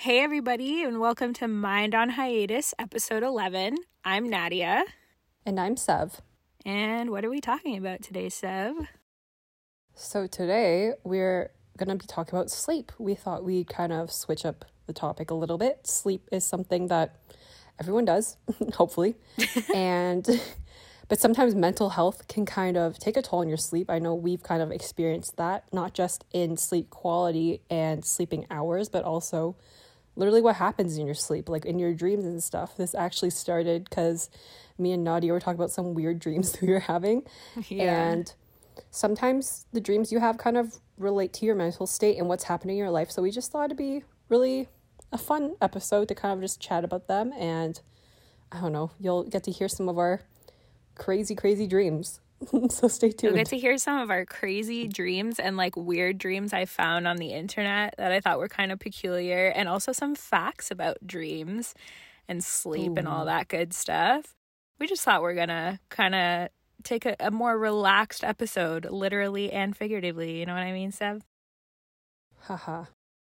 Hey, everybody, and welcome to Mind on Hiatus, episode 11. I'm Nadia. And I'm Sev. And what are we talking about today, Sev? So, today we're going to be talking about sleep. We thought we'd kind of switch up the topic a little bit. Sleep is something that everyone does, hopefully. and but sometimes mental health can kind of take a toll on your sleep. I know we've kind of experienced that, not just in sleep quality and sleeping hours, but also literally what happens in your sleep, like in your dreams and stuff. This actually started because me and Nadia were talking about some weird dreams that we were having. Yeah. And sometimes the dreams you have kind of relate to your mental state and what's happening in your life. So we just thought it'd be really a fun episode to kind of just chat about them and I don't know, you'll get to hear some of our crazy, crazy dreams. so stay tuned. You'll get to hear some of our crazy dreams and like weird dreams I found on the internet that I thought were kind of peculiar, and also some facts about dreams and sleep Ooh. and all that good stuff. We just thought we're gonna kind of take a, a more relaxed episode, literally and figuratively. You know what I mean, Sev? Haha.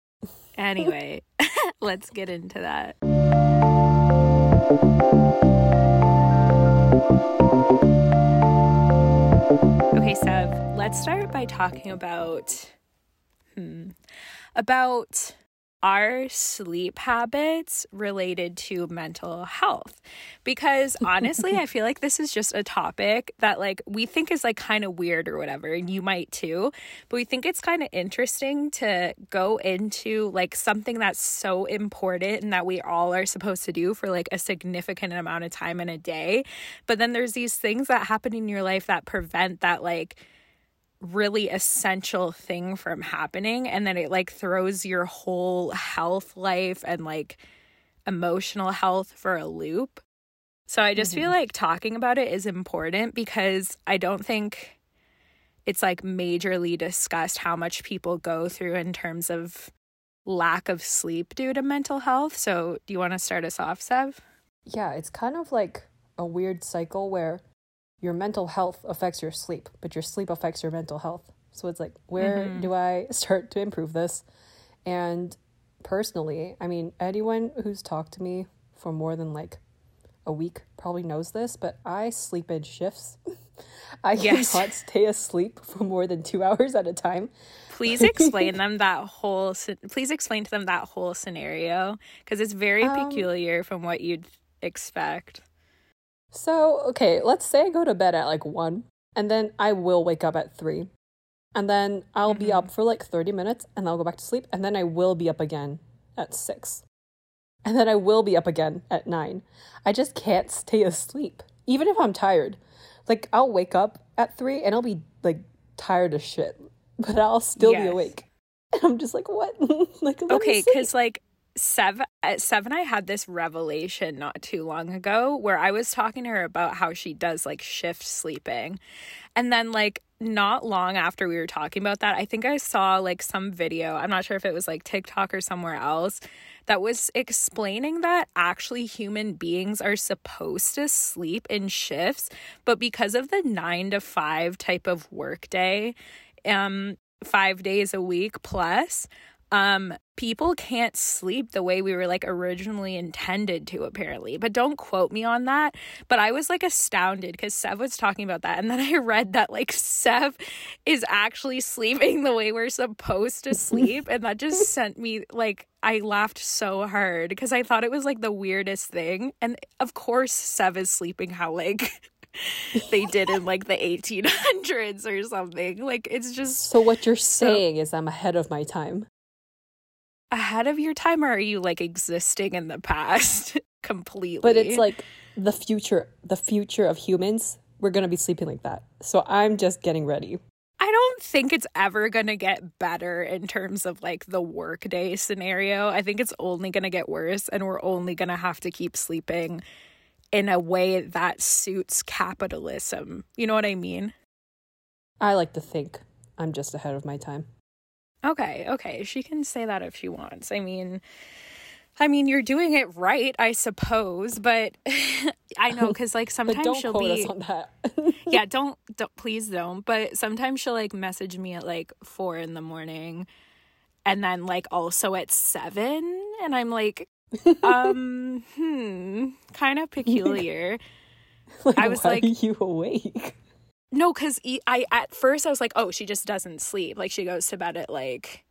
anyway, let's get into that. Okay, Sev, let's start by talking about hmm, about our sleep habits related to mental health? Because honestly i feel like this is just a topic that like we think is like kind of weird or whatever and you might too but we think it's kind of interesting to go into like something that's so important and that we all are supposed to do for like a significant amount of time in a day but then there's these things that happen in your life that prevent that like really essential thing from happening and then it like throws your whole health life and like emotional health for a loop. So I just mm-hmm. feel like talking about it is important because I don't think it's like majorly discussed how much people go through in terms of lack of sleep due to mental health. So do you want to start us off, Sev? Yeah, it's kind of like a weird cycle where your mental health affects your sleep, but your sleep affects your mental health. So it's like, where mm-hmm. do I start to improve this? And personally, I mean, anyone who's talked to me for more than like a week probably knows this, but I sleep in shifts. I yes. cannot stay asleep for more than two hours at a time. Please explain them that whole. Please explain to them that whole scenario because it's very um, peculiar from what you'd expect. So, okay, let's say I go to bed at like 1 and then I will wake up at 3. And then I'll mm-hmm. be up for like 30 minutes and I'll go back to sleep and then I will be up again at 6. And then I will be up again at 9. I just can't stay asleep even if I'm tired. Like I'll wake up at 3 and I'll be like tired as shit, but I'll still yes. be awake. And I'm just like, what? like, okay, because like Sev, uh, Sev and I had this revelation not too long ago where I was talking to her about how she does like shift sleeping. And then, like, not long after we were talking about that, I think I saw like some video. I'm not sure if it was like TikTok or somewhere else that was explaining that actually human beings are supposed to sleep in shifts, but because of the nine to five type of workday, um, five days a week plus, um people can't sleep the way we were like originally intended to apparently but don't quote me on that but i was like astounded because sev was talking about that and then i read that like sev is actually sleeping the way we're supposed to sleep and that just sent me like i laughed so hard because i thought it was like the weirdest thing and of course sev is sleeping how like they did in like the 1800s or something. Like it's just So what you're saying so, is I'm ahead of my time ahead of your time or are you like existing in the past completely? But it's like the future, the future of humans. We're going to be sleeping like that. So I'm just getting ready. I don't think it's ever going to get better in terms of like the workday scenario. I think it's only going to get worse and we're only going to have to keep sleeping in a way that suits capitalism. You know what I mean? I like to think I'm just ahead of my time. Okay, okay. She can say that if she wants. I mean, I mean, you're doing it right, I suppose, but I know because like sometimes she'll be. yeah, don't don't please don't. But sometimes she'll like message me at like four in the morning, and then like also at 7 and I'm like um hmm kind of peculiar. Like, I was like- are you awake? No, cuz I at first I was like, "Oh, she just doesn't sleep. Like she goes to bed at like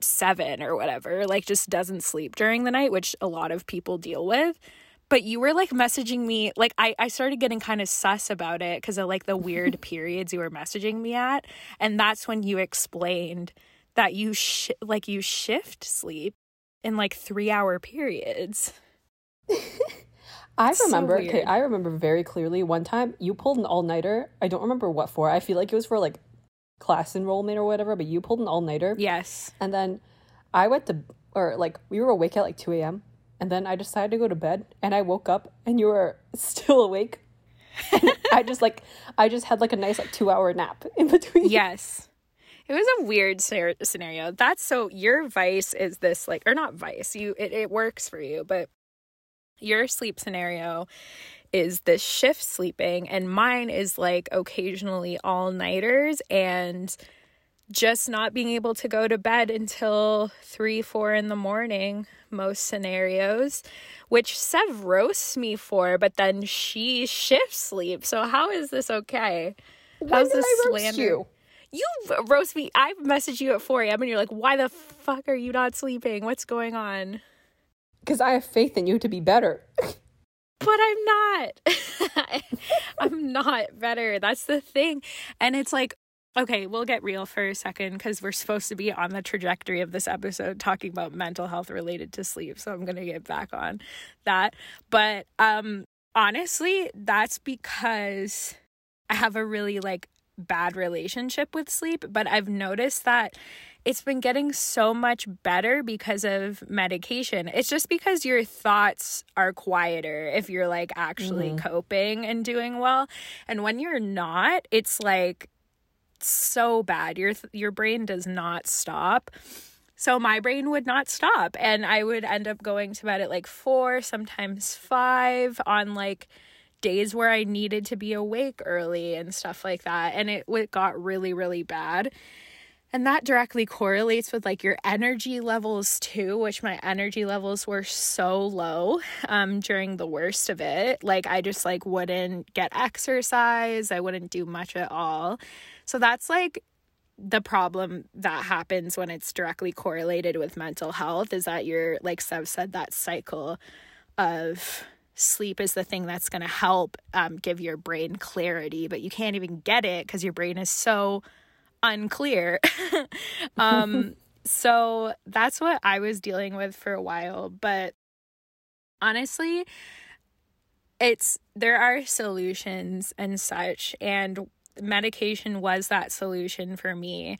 7 or whatever. Like just doesn't sleep during the night, which a lot of people deal with." But you were like messaging me, like I, I started getting kind of sus about it because of like the weird periods you were messaging me at. And that's when you explained that you sh- like you shift sleep in like three hour periods. I So remember. okay. I remember very clearly. One time you pulled an all nighter. I don't remember what for. I feel like it was for like class enrollment or whatever. But you pulled an all nighter, Yes. and then I went to or like we were awake at like two a.m. And then I decided to go to bed, and I woke up, and you were still awake. I just like I just had like a nice like two hour nap in between. Yes. It was a weird scenario. That's so your vice is this like or not vice. You it, it works for you, but your sleep scenario is this shift sleeping and mine is like occasionally all-nighters and just not being able to go to bed until 3 4 in the morning most scenarios which Sev roasts me for but then she shift sleep so how is this okay How's this I slander? you? you roast me. I messaged you at 4 a.m. and you're like, why the fuck are you not sleeping? What's going on? Because I have faith in you to be better. But I'm not. I'm not better. That's the thing. And it's like, okay, we'll get real for a second because we're supposed to be on the trajectory of this episode talking about mental health related to sleep. So I'm going to get back on that. But um honestly, that's because I have a really like bad relationship with sleep, but I've noticed that it's been getting so much better because of medication. It's just because your thoughts are quieter if you're like actually mm-hmm. coping and doing well. And when you're not, it's like so bad. Your your brain does not stop. So my brain would not stop and I would end up going to bed at like 4, sometimes 5 on like days where I needed to be awake early and stuff like that. And it, it got really, really bad. And that directly correlates with like your energy levels too, which my energy levels were so low um, during the worst of it. Like I just like wouldn't get exercise. I wouldn't do much at all. So that's like the problem that happens when it's directly correlated with mental health is that you're like Sev said that cycle of sleep is the thing that's going to help um, give your brain clarity but you can't even get it because your brain is so unclear um so that's what i was dealing with for a while but honestly it's there are solutions and such and medication was that solution for me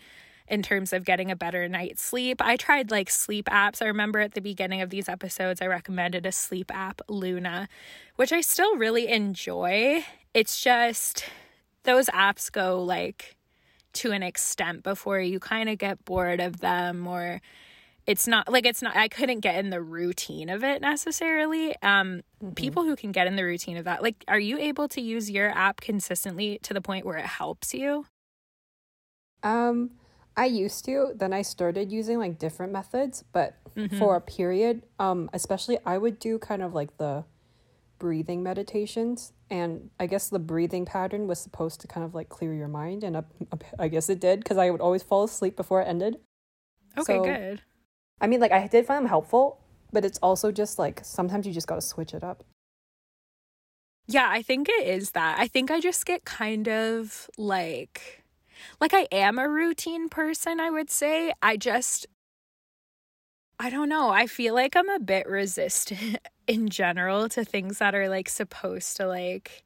in terms of getting a better night's sleep. I tried like sleep apps. I remember at the beginning of these episodes, I recommended a sleep app, Luna, which I still really enjoy. It's just those apps go like to an extent before you kind of get bored of them or it's not like it's not I couldn't get in the routine of it necessarily. Um people who can get in the routine of that. Like are you able to use your app consistently to the point where it helps you? Um, I used to. Then I started using like different methods, but Mm-hmm. for a period, um, especially I would do kind of like the breathing meditations, and I guess the breathing pattern was supposed to kind of like clear your mind, and I guess it did because I would always fall asleep before it ended. Okay, So- good. I mean, like I did find them helpful, but it's also just like sometimes you just gotta switch it up. Yeah, I think it is that. I think I just get kind of like like I am a routine person, I would say. I just I don't know. I feel like I'm a bit resistant in general to things that are like supposed to like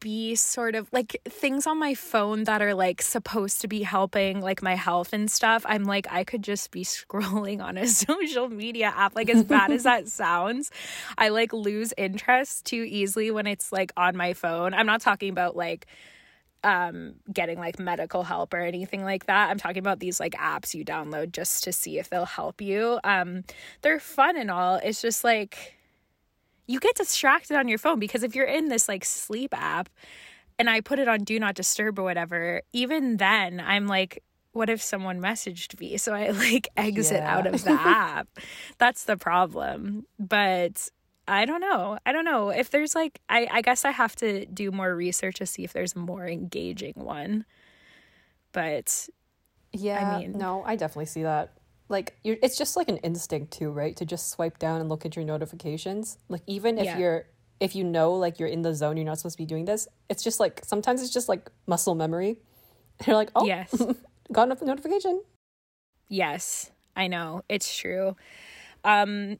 be sort of like things on my phone that are like supposed to be helping like my health and stuff. I'm like I could just be scrolling on a social media app like as bad as that sounds. I like lose interest too easily when it's like on my phone. I'm not talking about like um getting like medical help or anything like that. I'm talking about these like apps you download just to see if they'll help you. Um they're fun and all. It's just like you get distracted on your phone because if you're in this like sleep app and I put it on do not disturb or whatever, even then I'm like what if someone messaged me? So I like exit Yeah. out of the app. That's the problem. But I don't know. I don't know if there's like I I guess I have to do more research to see if there's a more engaging one. But Yeah, I mean- no, I definitely see that. Like you're it's just like an instinct too, right? To just swipe down and look at your notifications. Like even if Yeah. you're if you know like you're in the zone, you're not supposed to be doing this. It's just like sometimes it's just like muscle memory. And you're like, oh, yes. got a notification. Yes, I know. It's true. Um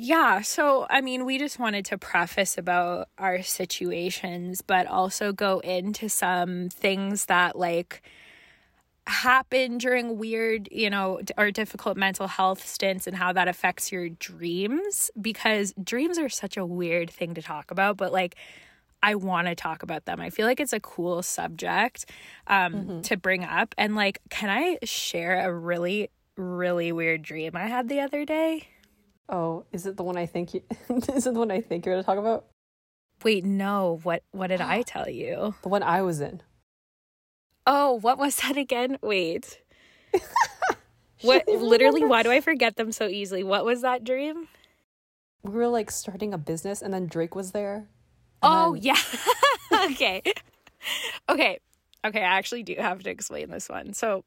yeah, so I mean, we just wanted to preface about our situations, but also go into some things that like happen during weird, you know, or difficult mental health stints and how that affects your dreams because dreams are such a weird thing to talk about, but like I want to talk about them. I feel like it's a cool subject um to bring up and like can I share a really really weird dream I had the other day? Oh, is it the one I think you is it the one I think you're gonna talk about? Wait, no. What what did I tell you? The one I was in. Oh, what was that again? Wait. what literally why do I forget them so easily? What was that dream? We were like starting a business and then Drake was there. Oh, then- yeah. okay. Okay. Okay, I actually do have to explain this one. So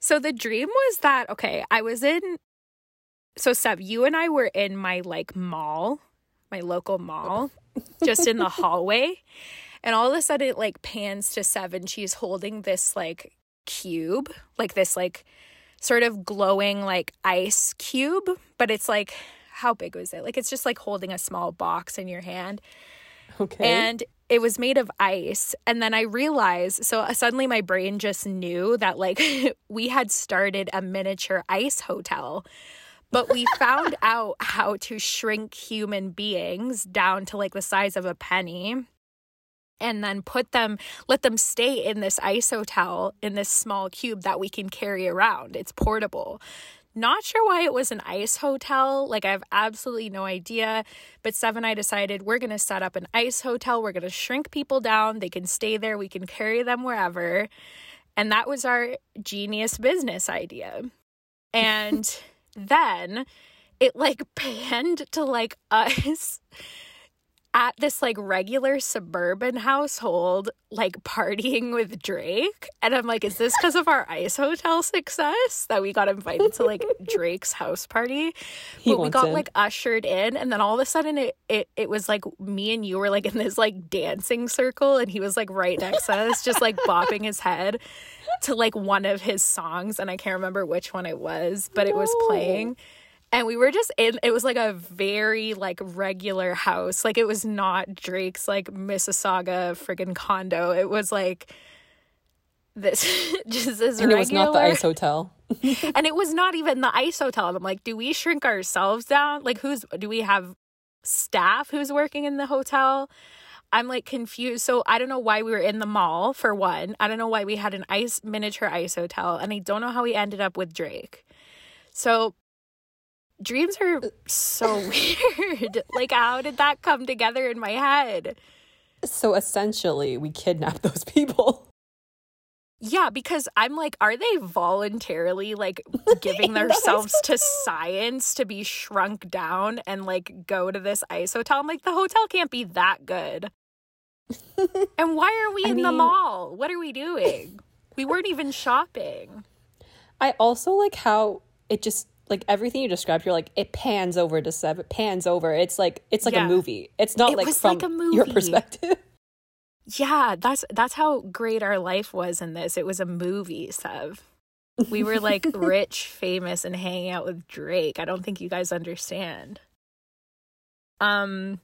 so the dream was that okay, I was in so Sev, you and I were in my like mall, my local mall, just in the hallway. And all of a sudden it like pans to Sev and she's holding this like cube, like this like sort of glowing like ice cube, but it's like how big was it? Like it's just like holding a small box in your hand Okay. and it was made of ice and then i realized so uh, suddenly my brain just knew that like we had started a miniature ice hotel but we found out how to shrink human beings down to like the size of a penny and then put them let them stay in this ice hotel in this small cube that we can carry around it's portable not sure why it was an ice hotel. Like, I have absolutely no idea. But Seven and I decided we're going to set up an ice hotel. We're going to shrink people down. They can stay there. We can carry them wherever. And that was our genius business idea. And then it like panned to like us at this like regular suburban household, like partying with Drake. And I'm like, is this because of our ice hotel success that we got invited to like Drake's house party? He but we got in. like ushered in, and then all of a sudden it, it it was like me and you were like in this like dancing circle, and he was like right next to us, just like bopping his head to like one of his songs, and I can't remember which one it was, but it was playing and we were just in it was like a very like regular house. Like it was not drake's like mississauga friggin condo. It was like this just this and it was not the ice hotel. and it was not even the ice hotel. And i'm like do we shrink ourselves down? Like who's do we have staff who's working in the hotel? I'm like confused. So i don't know why we were in the mall for one. I don't know why we had an ice miniature ice hotel. And i don't know how we ended up with drake. So dreams are so weird like how did that come together in my head So essentially, we kidnapped those people. Yeah, because I'm like, are they voluntarily like giving In the ice themselves to science to be shrunk down and like go to this ice hotel? I'm like, the hotel can't be that good. and why are we I in the mall? What are we doing? We weren't even shopping. I also like how it just like everything you described. You're like it pans over to Sev. It pans over. It's like it's like Yeah. a movie. It's not It like from like your perspective. Yeah, that's that's how great our life was in this. It was a movie, Sev. We were like rich, famous, and hanging out with Drake. I don't think you guys understand. Um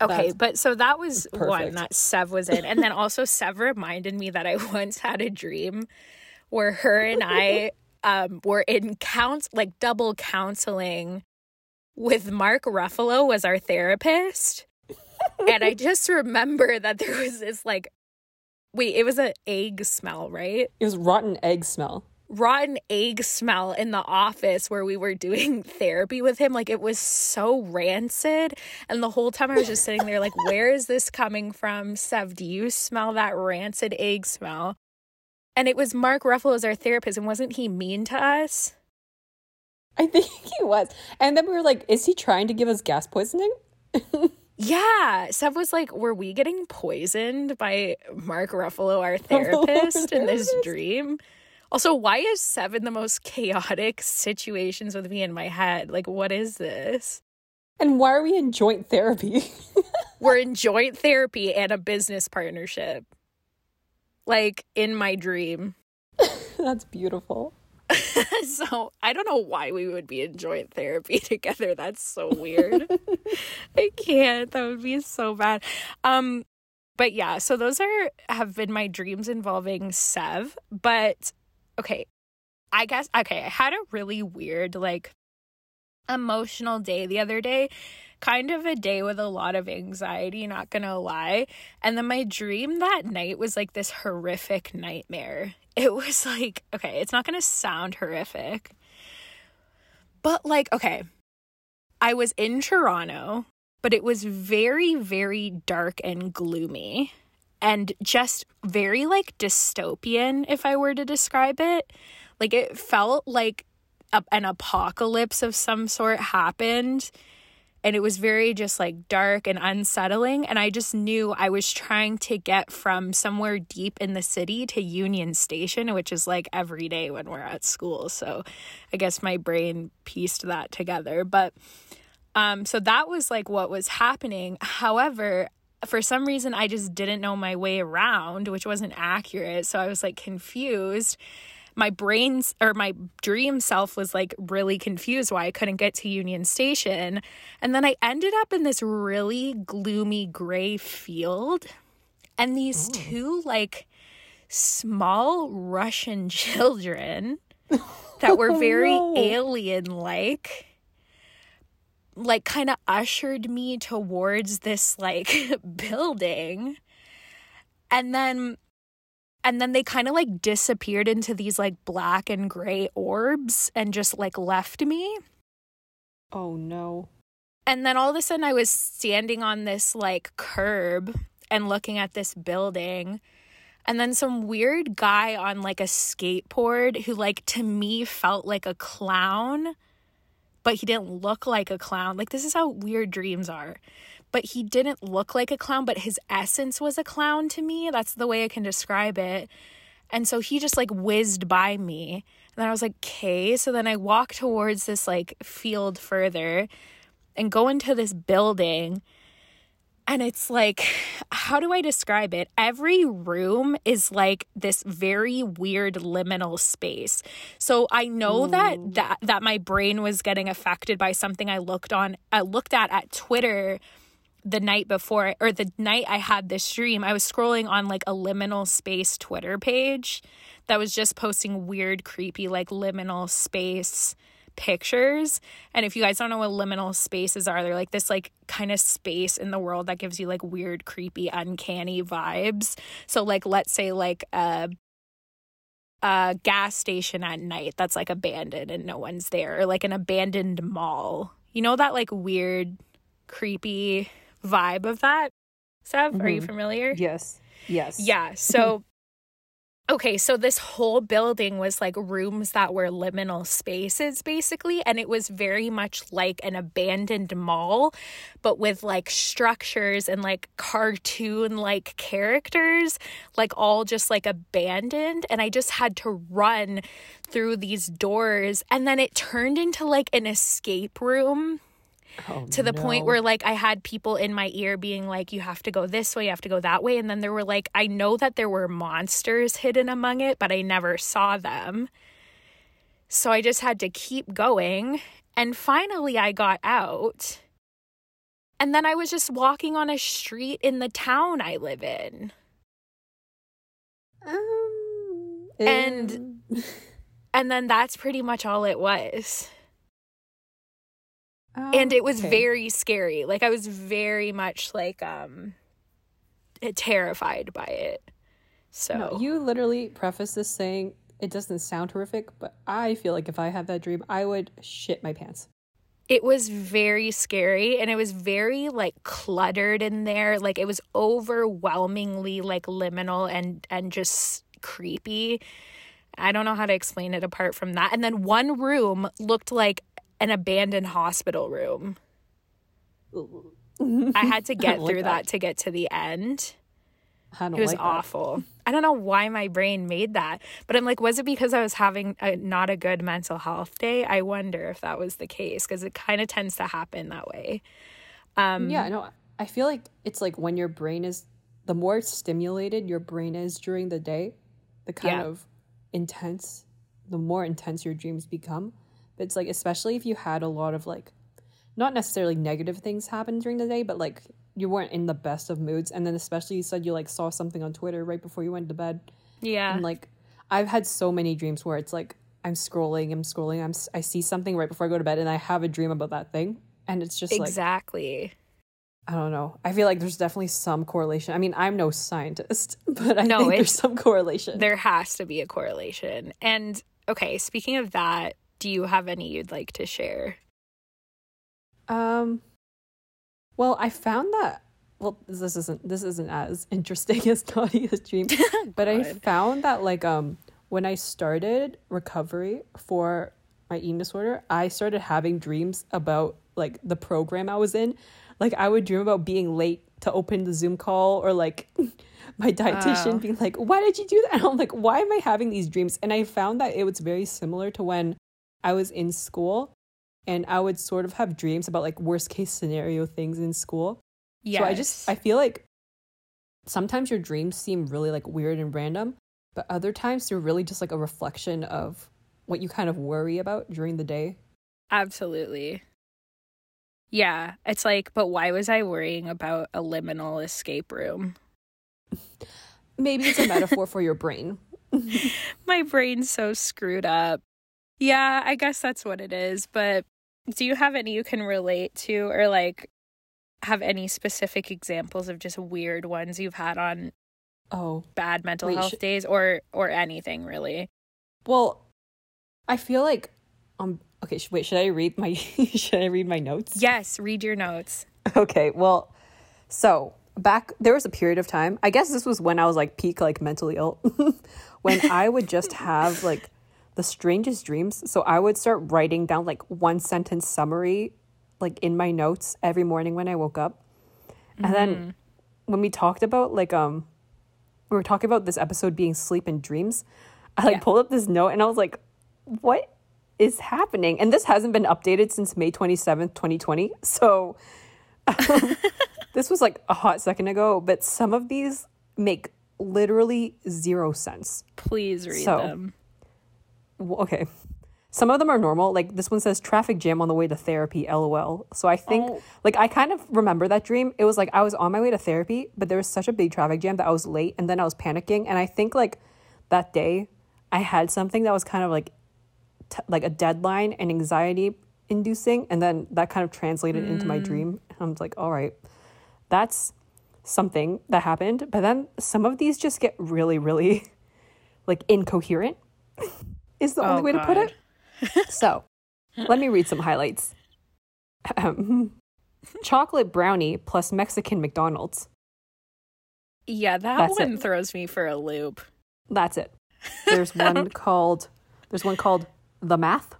Okay, That's but so that was one perfect. that Sev was in. And then also Sev reminded me that I once had a dream where her and I um were in count like double counseling with Mark Ruffalo was our therapist. and I just remember that there was this like wait, it was an egg smell, right? It was rotten egg smell. rotten egg smell in the office where we were doing therapy with him. Like it was so rancid. And the whole time I was just sitting there, like, where is this coming from? Sev, do you smell that rancid egg smell? And it was Mark Ruffalo as our therapist, and wasn't he mean to us? I think he was. And then we were like, is he trying to give us gas poisoning? Yeah. Sev was like, Were we getting poisoned by Mark Ruffalo, our therapist, in this dream? Also, why is Seven the most chaotic situations with me in my head? Like, what is this? And why are we in joint therapy? We're in joint therapy and a business partnership. Like in my dream. That's beautiful. so I don't know why we would be in joint therapy together. That's so weird. I can't. That would be so bad. Um, but yeah, so those are have been my dreams involving Sev. But okay, I guess okay, I had a really weird like emotional day the other day kind of a day with a lot of anxiety, not gonna lie. And then my dream that night was like this horrific nightmare. It was like, okay, it's not gonna sound horrific, but like, okay, I was in Toronto, but it was very, very dark and gloomy and just very like dystopian, if I were to describe it. Like, it felt like a, an apocalypse of some sort happened and it was very just like dark and unsettling and i just knew i was trying to get from somewhere deep in the city to union station which is like every day when we're at school. So i guess my brain pieced that together. But um so that was like what was happening. However for some reason i just didn't know my way around which wasn't accurate. So i was like confused my brain's or my dream self was like really confused why I couldn't get to Union Station. And then I ended up in this really gloomy gray field. And these Ooh. two like small Russian children that were oh, very oh, no. alien like like kind of ushered me towards this like building. And then and then they kind of like disappeared into these like black and gray orbs and just like left me. Oh no. And then all of a sudden I was standing on this like curb and looking at this building. And then some weird guy on like a skateboard who like to me felt like a clown, but he didn't look like a clown. Like this is how weird dreams are but he didn't look like a clown, but his essence was a clown to me. That's the way I can describe it. And so he just like whizzed by me. And then I was like, okay. So then I walk towards this like field further and go into this building. And it's like, how do I describe it? Every room is like this very weird liminal space. So I know that that that my brain was getting affected by something I looked on I looked at at Twitter the night before or the night I had this dream, I was scrolling on like a liminal space Twitter page that was just posting weird, creepy, like liminal space pictures. And if you guys don't know what liminal spaces are, they're like this like kind of space in the world that gives you like weird, creepy, uncanny vibes. So like let's say like a a gas station at night that's like abandoned and no one's there or like an abandoned mall. You know that like weird, creepy vibe of that. Sev, mm-hmm. are you mm-hmm. familiar? Yes. Yes. Yeah. So Okay, so this whole building was like rooms that were liminal spaces basically, and it was very much like an abandoned mall, but with like structures and like cartoon like characters, like all just like abandoned. And I just had to run through these doors, and then it turned into like an escape room Oh, to the no. point where like I had people in my ear being like, you have to go this way, you have to go that way. And then there were like, I know that there were monsters hidden among it, but I never saw them. So I just had to keep going. And finally, I got out. And then I was just walking on a street in the town I live in. Um, and and then that's pretty much all it was and it was okay. very scary. Like I was very much like um terrified by it. So no, you literally preface this saying it doesn't sound horrific, but I feel like if I had that dream, I would shit my pants. It was very scary and it was very like cluttered in there. Like it was overwhelmingly like liminal and and just creepy. I don't know how to explain it apart from that. And then one room looked like an abandoned hospital room. I had to get like through that. that. to get to the end. It was like awful. I don't know why my brain made that, but I'm like, was it because I was having a, not a good mental health day? I wonder if that was the case because it kind of tends to happen that way. Um, Yeah, no, I feel like it's like when your brain is the more stimulated your brain is during the day, the kind Yeah. of intense, the more intense your dreams become. But it's like especially if you had a lot of like not necessarily negative things happen during the day, but like you weren't in the best of moods and then especially you said you like saw something on Twitter right before you went to bed Yeah. and like I've had so many dreams where it's like I'm scrolling, I'm scrolling, I'm I see something right before I go to bed and I have a dream about that thing and it's just like exactly. I don't know. I feel like there's definitely some correlation. I mean, I'm no scientist, but I No, think there's some correlation. There has to be a correlation. And okay, speaking of that, do you have any you'd like to share? Um, well, I found that. Well, this isn't this isn't as interesting as Nadia's dream, but I found that like um when I started recovery for my eating disorder, I started having dreams about like the program I was in. Like I would dream about being late to open the Zoom call or like my dietitian Oh. being like, "Why did you do that?" And I'm like, "Why am I having these dreams?" And I found that it was very similar to when I was in school and I would sort of have dreams about like worst case scenario things in school. Yeah. So I just I feel like sometimes your dreams seem really like weird and random, but other times they're really just like a reflection of what you kind of worry about during the day. Absolutely. Yeah, it's like, but why was I worrying about a liminal escape room? Maybe it's a metaphor for your brain. My brain's so screwed up. Yeah, I guess that's what it is. But do you have any you can relate to or like have any specific examples of just weird ones you've had on Oh, bad mental Wait, health sh- days or or anything really? well, I feel like um okay, sh- wait, should I read my should I read my notes? Yes, read your notes. Okay, well, so back there was a period of time. I guess this was when I was like peak like mentally ill, when I would just have like the strangest dreams. So I would start writing down like one sentence summary, like in my notes every morning when I woke up, and then when we talked about like um, we were talking about this episode being sleep and dreams. I like Yeah. pulled up this note and I was like, what is happening? And this hasn't been updated since May 27th, 2020. So this was like a hot second ago, but some of these make literally zero sense. Please read So- them. Okay. Some of them are normal. Like this one says traffic jam on the way to therapy, lol. So I think Oh. like I kind of remember that dream. It was like I was on my way to therapy, but there was such a big traffic jam that I was late and then I was panicking and I think like that day I had something that was kind of like t- like a deadline and anxiety inducing and then that kind of translated into my mm. dream. And I was like, "All right. That's something that happened." But then some of these just get really really like incoherent. is the only Oh, way to put it. So, let me read some highlights. Chocolate brownie plus Mexican McDonald's. Yeah, that That's one it. throws me for a loop. That's it. There's one called there's one called The Math.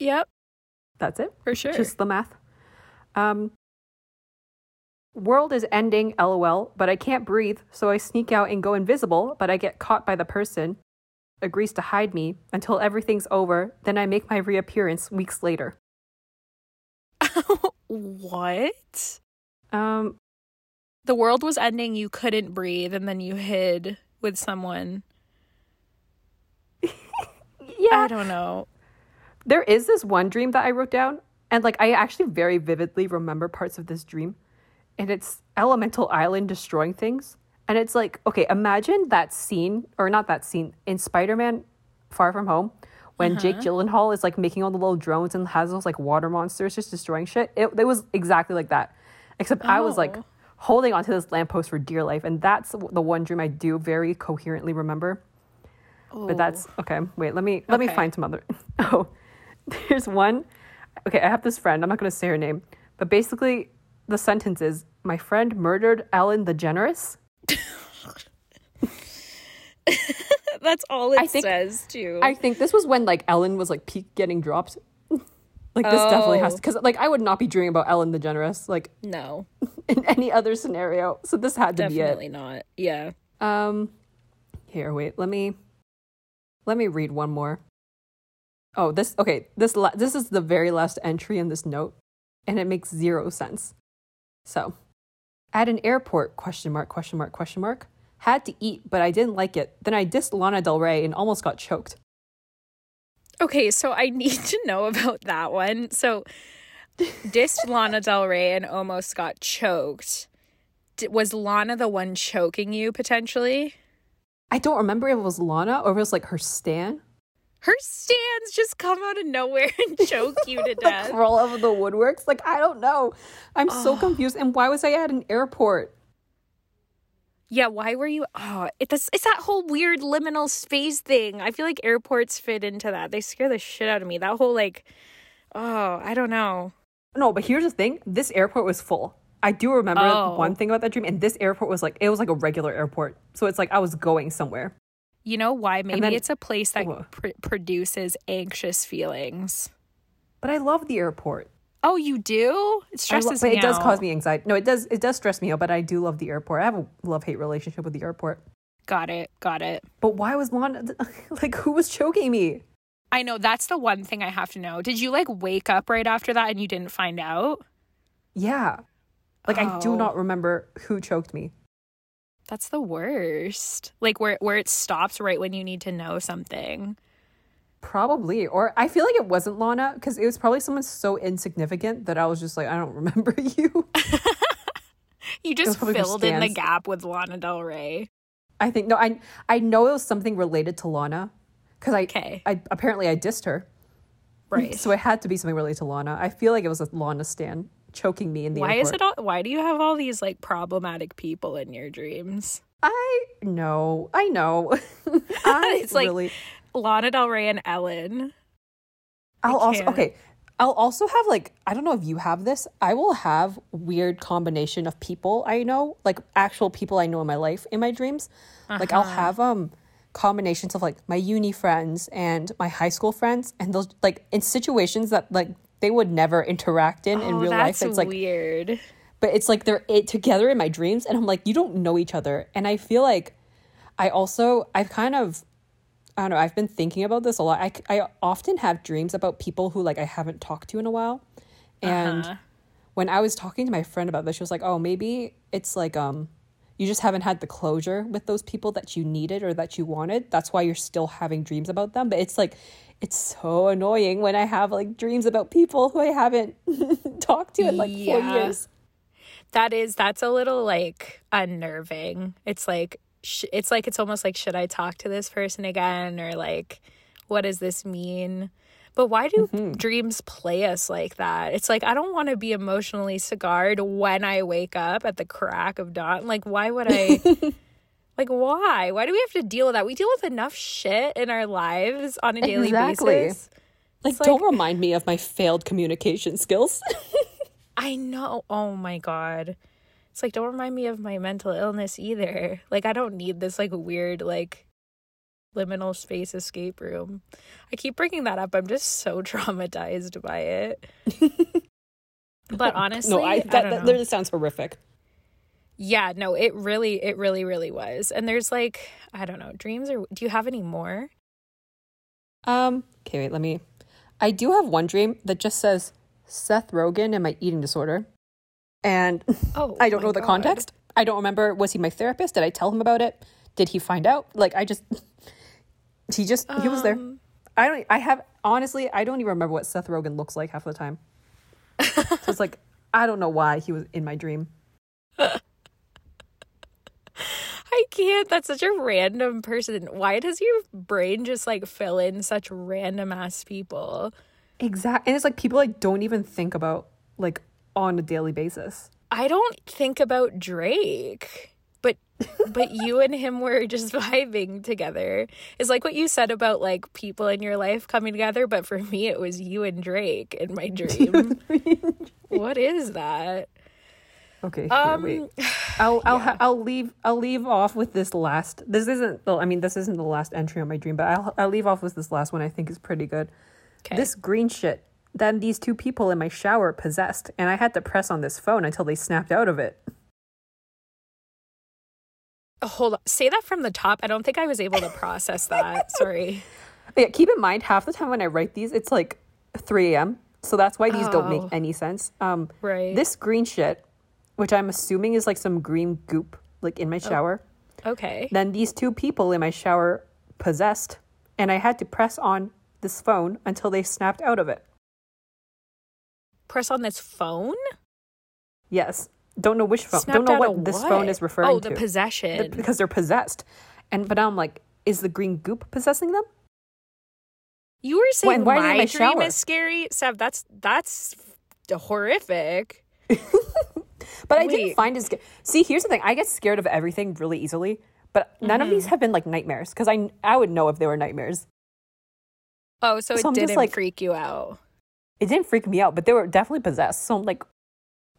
Yep, That's it. for sure. Just the math. Um World is ending, lol, but I can't breathe, so I sneak out and go invisible, but I get caught by the person. Agrees to hide me until everything's over, then I make my reappearance weeks later. what? Um The world was ending, you couldn't breathe, and then you hid with someone. yeah. I don't know. There is this one dream that I wrote down, and like I actually very vividly remember parts of this dream. And it's Elemental Island destroying things. And it's like, okay, imagine that scene, or not that scene, in Spider Man Far From Home, when uh-huh. Jake Gyllenhaal is like making all the little drones and has those like water monsters just destroying shit. It, it was exactly like that. Except I was like Oh. holding onto this lamppost for dear life. And that's the one dream I do very coherently remember. But that's oh. okay. Wait, let me let me find some other. Oh, there's one. Okay, I have this friend. I'm not going to say her name, but basically, the sentence is: "My friend murdered Ellen DeGeneres." That's all it I think- says too. I think this was when like Ellen was like peak getting dropped. like this definitely has Oh. because like I would not be dreaming about Ellen DeGeneres like no, in any other scenario. So this had to be definitely not. Yeah. Um, here, wait. Let me let me read one more. Oh, this okay. This la- this is the very last entry in this note, and it makes zero sense. So, at an airport? Question mark? Question mark? Question mark? Had to eat, but I didn't like it. Then I dissed Lana Del Rey and almost got choked. Okay, so I need to know about that one. So, dissed Lana Del Rey and almost got choked. D- was Lana the one choking you potentially? I don't remember if it was Lana or if it was like her stan. Her stands just come out of nowhere and choke you to death. crawl out of the woodworks. Like I don't know. I'm so confused. And why was I at an airport? Yeah, why were you? Oh, it, this, it's that whole weird liminal space thing. I feel like airports fit into that. They scare the shit out of me. That whole like, oh, I don't know. No, but here's the thing. This airport was full. I do remember Oh. one thing about that dream, and this airport was like it was like a regular airport. So it's like I was going somewhere. You know why? Maybe then- it's a place that Wha- pr- produces anxious feelings. But I love the airport. Oh, you do? It I lo- stresses me it does cause me anxiety. No, it does. It does stress me out. But I do love the airport. I have a love hate relationship with the airport. Got it. Got it. But why was Lana like who was choking me? I know that's the one thing I have to know. Did you like wake up right after that and you didn't find out? Yeah, like I do Oh. not remember who choked me. That's the worst. Like where where it stops right when you need to know something. Probably. Or I feel like it wasn't Lana because it was probably someone so insignificant that I was just like, I don't remember you. You just filled in the gap with Lana Del Rey. I think no, I I know it was something related to Lana because I, Okay. I apparently I dissed her, Right. so it had to be something related to Lana. I feel like it was a Lana stan choking me in the why airport. is it all why do you have all these like problematic people in your dreams? I know, I know. I It's like- really. Lana Del Rey and Ellen. I'll also okay. I'll also have like I don't know if you have this. I will have weird combination of people I know, like actual people I know in my life in my dreams. Like I'll Uh-huh. have um combinations of like my uni friends and my high school friends, and those like in situations that like they would never interact in in oh, real that's life. It's like weird. but it's like they're it together in my dreams and i'm like you don't know each other and i feel like i also i've kind of i don't know i've been thinking about this a lot i, I often have dreams about people who like i haven't talked to in a while and Uh-huh. when i was talking to my friend about this she was like oh maybe it's like um you just haven't had the closure with those people that you needed or that you wanted. That's why you're still having dreams about them. But it's like it's so annoying when i have like dreams about people who i haven't talked to in like four years. That is that's a little like unnerving. It's like sh- it's like it's almost like should I talk to this person again? Or like what does this mean? But why do mm-hmm. dreams play us like that? It's like I don't want to be emotionally scarred when I wake up at the crack of dawn. Like why would I Like why? Why do we have to deal with that? We deal with enough shit in our lives on a daily Exactly. basis. Like, It's don't remind me of my failed communication skills. I know. Oh my god. It's like don't remind me of my mental illness either. Like I don't need this like weird like liminal space escape room. I keep bringing that up. I'm just so traumatized by it. but honestly, no, I, I, that, don't that literally sounds horrific. yeah, no, it really, it really, really was. And there's like, I don't know, dreams or do you have any more? Um, okay, wait, let me. I do have one dream that just says Seth Rogen and my eating disorder. And Oh, I don't know the God. context. I don't remember. Was he my therapist? Did I tell him about it? Did he find out? Like, I just. He just. he was there. Um, I don't. I have. Honestly, I don't even remember what Seth Rogen looks like half the time. so it's like, I don't know why he was in my dream. I can't. That's such a random person. Why does your brain just like fill in such random ass people? Exactly. And it's like people I don't even think about, like, on a daily basis. I don't think about Drake. But you and him were just vibing together. It's like what you said about like people in your life coming together, but for me it was you and Drake in my dream. what is that? Okay, here, Um, wait. I'll I'll ha- I'll leave I'll leave off with this last. This isn't. Well, I mean, this isn't the last entry on my dream, but I'll I'll leave off with this last one. I think is pretty good. Okay. This green shit. Then these two people in my shower possessed, and I had to press on this phone until they snapped out of it. Hold on. Say that from the top. I don't think I was able to process that. Sorry. Yeah, keep in mind, half the time when I write these, it's like 3 a.m. So that's why these don't make Oh. any sense. Um, Right. This green shit, which I'm assuming is like some green goop, like in my shower. Okay. Then these two people in my shower possessed, and I had to press on this phone until they snapped out of it. Press on this phone? Yes. Don't know which phone. Don't know what of this phone is referring to. Oh, to. the possession. The- because they're possessed. And but now I'm like, is the green goop possessing them? you were saying why they my my dream shower? is scary, Sev. That's that's horrific. But I didn't find it sca- See, here's the thing. I get scared of everything really easily, but none of Mm-hmm. these have been like nightmares because I I would know if they were nightmares. Oh, so it I'm just didn't like- freak you out. It didn't freak me out, but they were definitely possessed. So I'm like,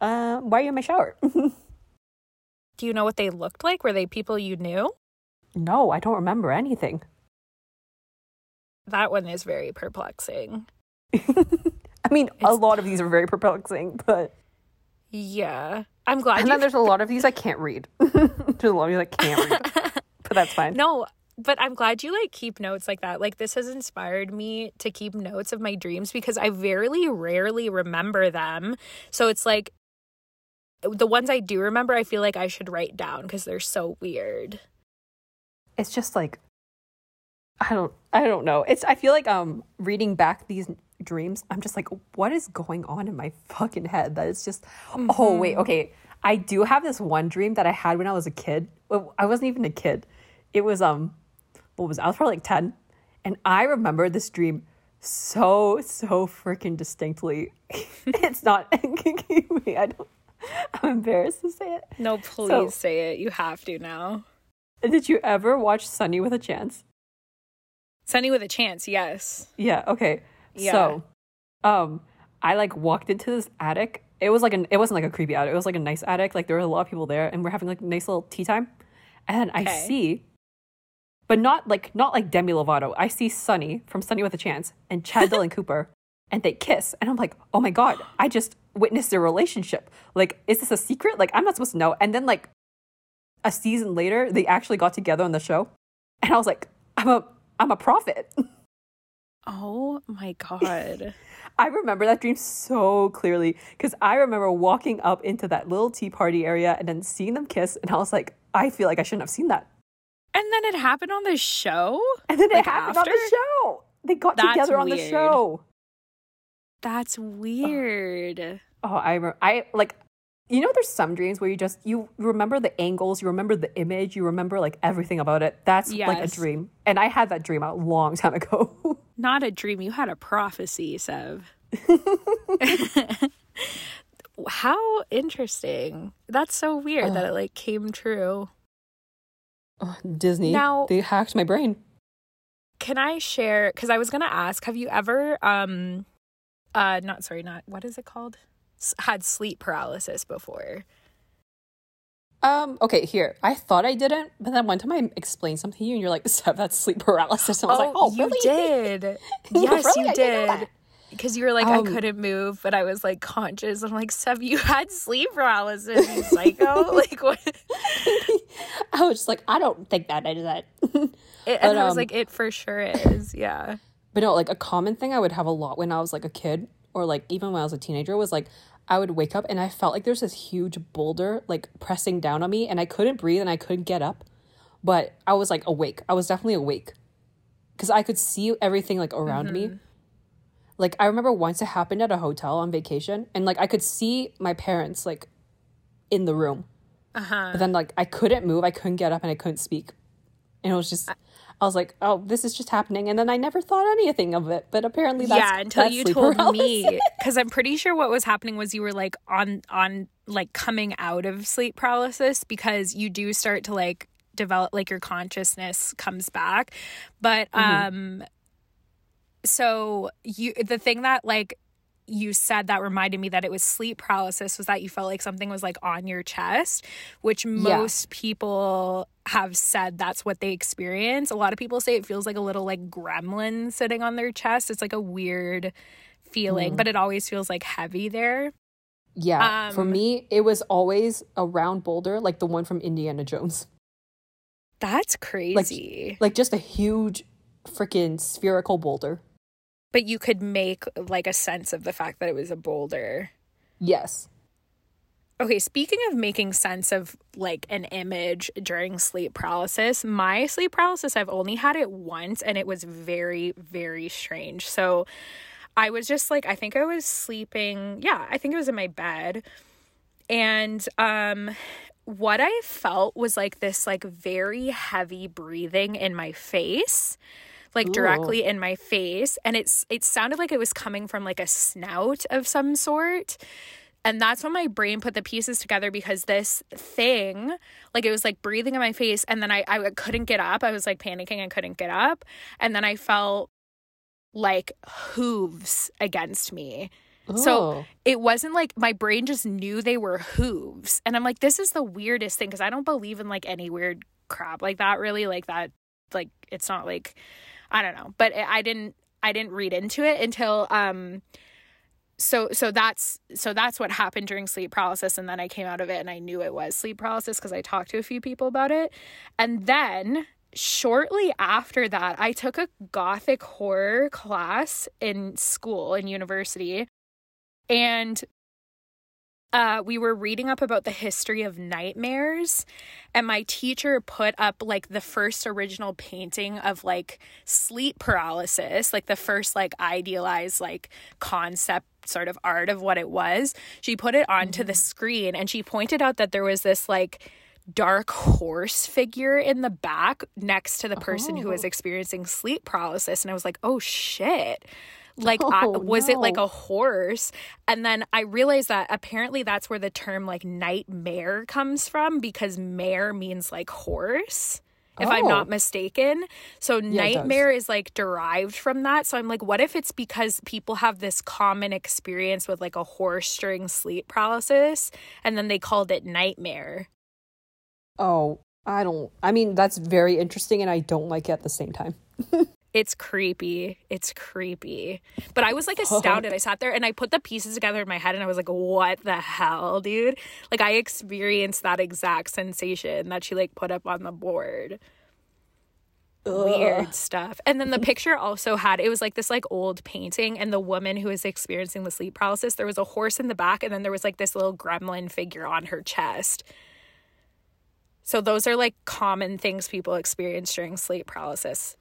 uh, why are you in my shower? Do you know what they looked like? Were they people you knew? no, I don't remember anything. That one is very perplexing. I mean, a lot of these are very perplexing, but Yeah. I'm glad and then there's a lot of these I can't read. there's a lot of these I can't read, but that's fine. No, but I'm glad you like keep notes like that. Like this has inspired me to keep notes of my dreams because I very rarely remember them. So it's like the ones I do remember, I feel like I should write down because they're so weird. it's just like I don't I don't know. It's I feel like um reading back these dreams, I'm just like what is going on in my fucking head that it's just oh wait, okay. I do have this one dream that I had when I was a kid. Well, I wasn't even a kid. It was um what was it? I was probably like 10 and I remember this dream so so freaking distinctly. it's not I don't I'm embarrassed to say it. No, please So- say it. You have to now. Did you ever watch Sonny with a Chance? Sonny with a chance, yes. Yeah, okay. Yeah. So, um, I like walked into this attic. It was like an it wasn't like a creepy attic. It was like a nice attic. Like there were a lot of people there and we're having like a nice little tea time. And then I see but not like not like Demi Lovato. I see Sonny from Sonny with a Chance and Chad Dylan Cooper and they kiss. And I'm like, "Oh my god, I just witnessed their relationship. Like is this a secret? Like I'm not supposed to know." And then like a season later, they actually got together on the show. And I was like, "I'm a I'm a prophet." Oh my god. I remember that dream so clearly because I remember walking up into that little tea party area and then seeing them kiss, and I was like, I feel like I shouldn't have seen that. and then it happened on the show? And then it happened after? on the show. They got That's together on the show. That's weird. Oh, I re- I like, you know, there's some dreams where you just you remember the angles, you remember the image, you remember like everything about it. That's like a dream, and I had that dream a long time ago. Not a dream. You had a prophecy, Sev. How interesting. That's so weird that it like came true. Disney, Now- they hacked my brain. Can I share cuz I was going to ask, have you ever um uh not sorry, not what is it called? S- had sleep paralysis before? Um, okay, here. I thought I didn't, but then one time I explained something to you and you're like, Sev, that's sleep paralysis. And I was like, oh, you really? did. yes, Really? you I did. Because you were like, Um, I couldn't move, but I was like conscious. I'm like, Sev, you had sleep paralysis, you psycho. like, what? I was just like, I don't think that is that. It, But, and I was um, like, it for sure is. Yeah. But no, like a common thing I would have a lot when I was like a kid or like even when I was a teenager was like I would wake up and I felt like there's this huge boulder like pressing down on me and I couldn't breathe and I couldn't get up. But I was like awake. I was definitely awake. Cause I could see everything like around me. Like I remember once it happened at a hotel on vacation and like I could see my parents like in the room. Uh-huh. But then like I couldn't move, I couldn't get up and I couldn't speak. And it was just I was like, "Oh, this is just happening." And then I never thought anything of it, but apparently that's yeah, until that's you told paralysis. me. Because I'm pretty sure what was happening was you were like on, on, like coming out of sleep paralysis because you do start to like develop, like your consciousness comes back. But, Mm-hmm. um, so you, the thing that like, you said that reminded me that it was sleep paralysis was that you felt like something was like on your chest, which most yeah. people have said that's what they experience. A lot of people say it feels like a little like gremlin sitting on their chest. It's like a weird feeling, mm. but it always feels like heavy there. Yeah. Um, for me, it was always a round boulder like the one from Indiana Jones. That's crazy. Like, like just a huge freaking spherical boulder. But you could make like a sense of the fact that it was a boulder. Yes. Okay, speaking of making sense of like an image during sleep paralysis, my sleep paralysis, I've only had it once and it was very, very strange. So I was just like, I think I was sleeping. Yeah, I think it was in my bed. And um, what I felt was like this, like, very heavy breathing in my face like Ooh. directly in my face and it's it sounded like it was coming from like a snout of some sort and that's when my brain put the pieces together because this thing like it was like breathing in my face and then I, I couldn't get up i was like panicking and couldn't get up and then i felt like hooves against me. Ooh. So oh. it wasn't like my brain just knew they were hooves. And I'm like, this is the weirdest thing because I don't believe in like any weird crap like that, really. Like that, like, it's not like, I don't know. But I didn't, I didn't read into it until, um, so so that's so that's what happened during sleep paralysis and then i came out of it and i knew it was sleep paralysis because i talked to a few people about it and then shortly after that, I took a gothic horror class in school in university. And uh, we were reading up about the history of nightmares, and my teacher put up like the first original painting of like sleep paralysis, like the first like idealized like concept sort of art of what it was. She put it onto mm-hmm. the screen and she pointed out that there was this like dark horse figure in the back next to the person oh. who was oh. experiencing sleep paralysis and i was like oh shit like oh, I, was no. it like a horse and then i realized that apparently that's where the term like nightmare comes from because mare means like horse if oh. i'm not oh. mistaken so yeah, nightmare is like derived from that so i'm like what if it's because people have this common experience with like a horse during sleep paralysis and then they called it nightmare Oh, I don't. I mean, that's very interesting, and I don't like it at the same time. it's creepy. It's creepy. But I was like astounded. I sat there and I put the pieces together in my head, and I was like, "What the hell, dude?" Like I experienced that exact sensation that she like put up on the board. Ugh. Weird stuff. And then the picture also had it was like this like old painting, and the woman who was experiencing the sleep paralysis, there was a horse in the back, and then there was like this little gremlin figure on her chest. So those are like common things people experience during sleep paralysis,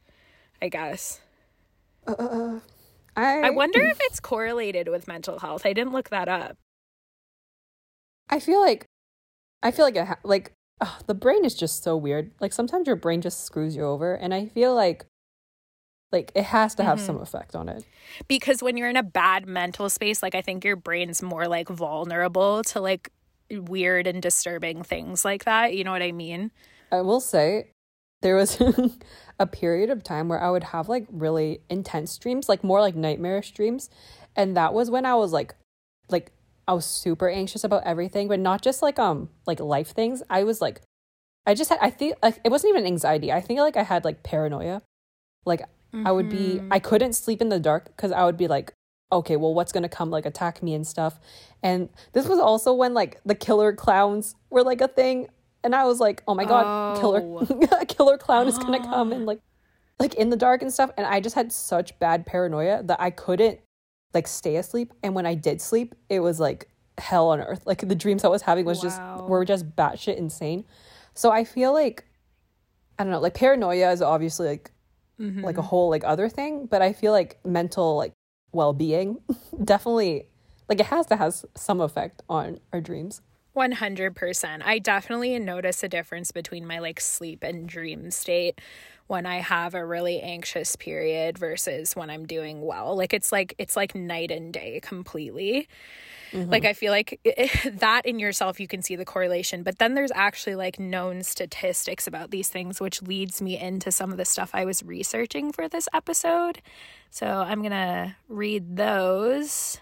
I guess. Uh, I I wonder if it's correlated with mental health. I didn't look that up. I feel like I feel like ha- like the brain is just so weird. Like sometimes your brain just screws you over and I feel like like it has to have mm-hmm. some effect on it. Because when you're in a bad mental space, like I think your brain's more like vulnerable to like weird and disturbing things like that. You know what I mean? I will say there was a period of time where I would have like really intense dreams, like more like nightmarish dreams. And that was when I was like like I was super anxious about everything, but not just like um like life things. I was like I just had I think like it wasn't even anxiety. I think like I had like paranoia. Like mm-hmm. I would be I mm-hmm. couldn't sleep in the dark cuz I would be like okay, well, what's gonna come like attack me and stuff. And this was also when like the killer clowns were like a thing, and I was like, oh my god, oh. killer killer clown is gonna come and like like in the dark and stuff. And I just had such bad paranoia that I couldn't like stay asleep. And when I did sleep, it was like hell on earth. Like the dreams I was having was wow. just were just batshit insane. So I feel like I don't know, like paranoia is obviously like mm-hmm. like a whole like other thing, but I feel like mental like well-being definitely like it has to have some effect on our dreams 100% i definitely notice a difference between my like sleep and dream state when i have a really anxious period versus when i'm doing well like it's like it's like night and day completely Mm-hmm. Like I feel like it, that in yourself you can see the correlation, but then there's actually like known statistics about these things which leads me into some of the stuff I was researching for this episode. So I'm going to read those.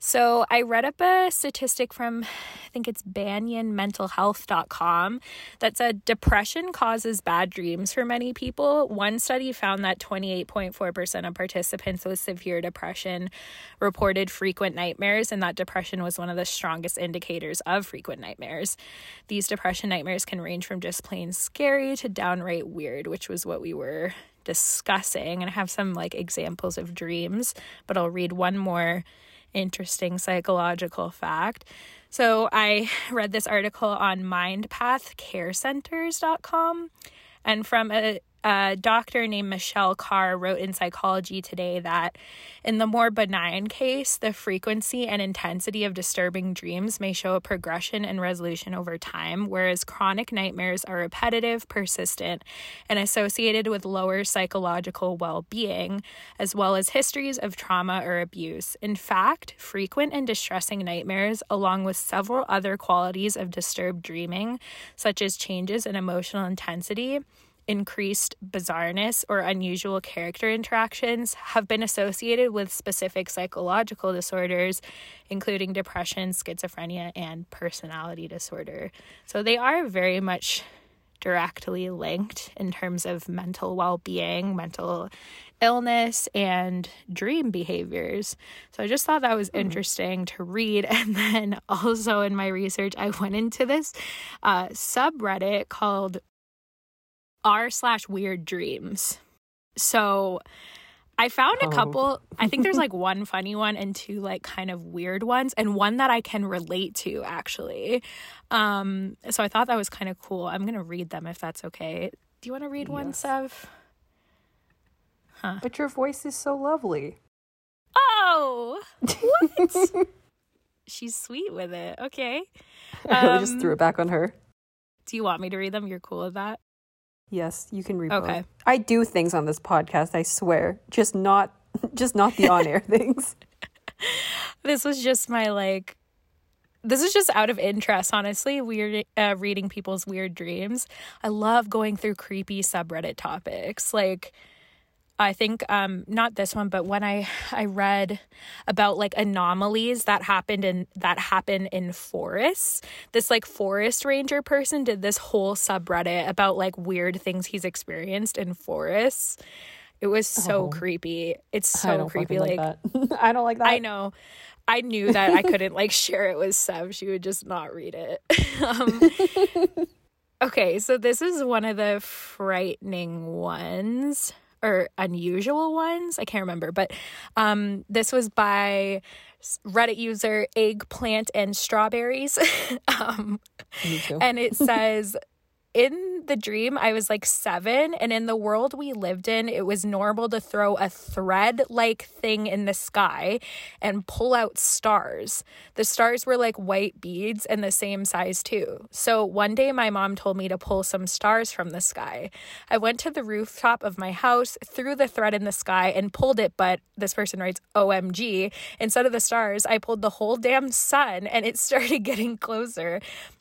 So I read up a statistic from, I think it's banyanmentalhealth.com that said depression causes bad dreams for many people. One study found that 28.4% of participants with severe depression reported frequent nightmares, and that depression was one of the strongest indicators of frequent nightmares. These depression nightmares can range from just plain scary to downright weird, which was what we were discussing. And I have some like examples of dreams, but I'll read one more interesting psychological fact. So I read this article on mindpathcarecenters.com and from a a doctor named Michelle Carr wrote in Psychology Today that in the more benign case, the frequency and intensity of disturbing dreams may show a progression and resolution over time, whereas chronic nightmares are repetitive, persistent, and associated with lower psychological well being, as well as histories of trauma or abuse. In fact, frequent and distressing nightmares, along with several other qualities of disturbed dreaming, such as changes in emotional intensity, increased bizarreness or unusual character interactions have been associated with specific psychological disorders, including depression, schizophrenia, and personality disorder. So they are very much directly linked in terms of mental well being, mental illness, and dream behaviors. So I just thought that was mm-hmm. interesting to read. And then also in my research, I went into this uh, subreddit called r slash weird dreams. So I found a oh. couple. I think there's like one funny one and two like kind of weird ones, and one that I can relate to actually. Um, so I thought that was kind of cool. I'm gonna read them if that's okay. Do you want to read yes. one, Sev? Huh. But your voice is so lovely. Oh, what? She's sweet with it. Okay. I really um, just threw it back on her. Do you want me to read them? You're cool with that? Yes, you can read okay. I do things on this podcast, I swear. Just not just not the on-air things. This was just my like this is just out of interest, honestly. Weird uh, reading people's weird dreams. I love going through creepy subreddit topics. Like I think um not this one but when I I read about like anomalies that happened in that happen in forests this like forest ranger person did this whole subreddit about like weird things he's experienced in forests. It was so oh. creepy. It's so creepy like, like I don't like that. I know. I knew that I couldn't like share it with Sev she would just not read it. Um, okay so this is one of the frightening ones or unusual ones. I can't remember, but um, this was by Reddit user eggplant and strawberries. um, and it says in the dream, I was like seven, and in the world we lived in, it was normal to throw a thread like thing in the sky and pull out stars. The stars were like white beads and the same size too. So one day, my mom told me to pull some stars from the sky. I went to the rooftop of my house, threw the thread in the sky, and pulled it, but this person writes OMG. Instead of the stars, I pulled the whole damn sun and it started getting closer.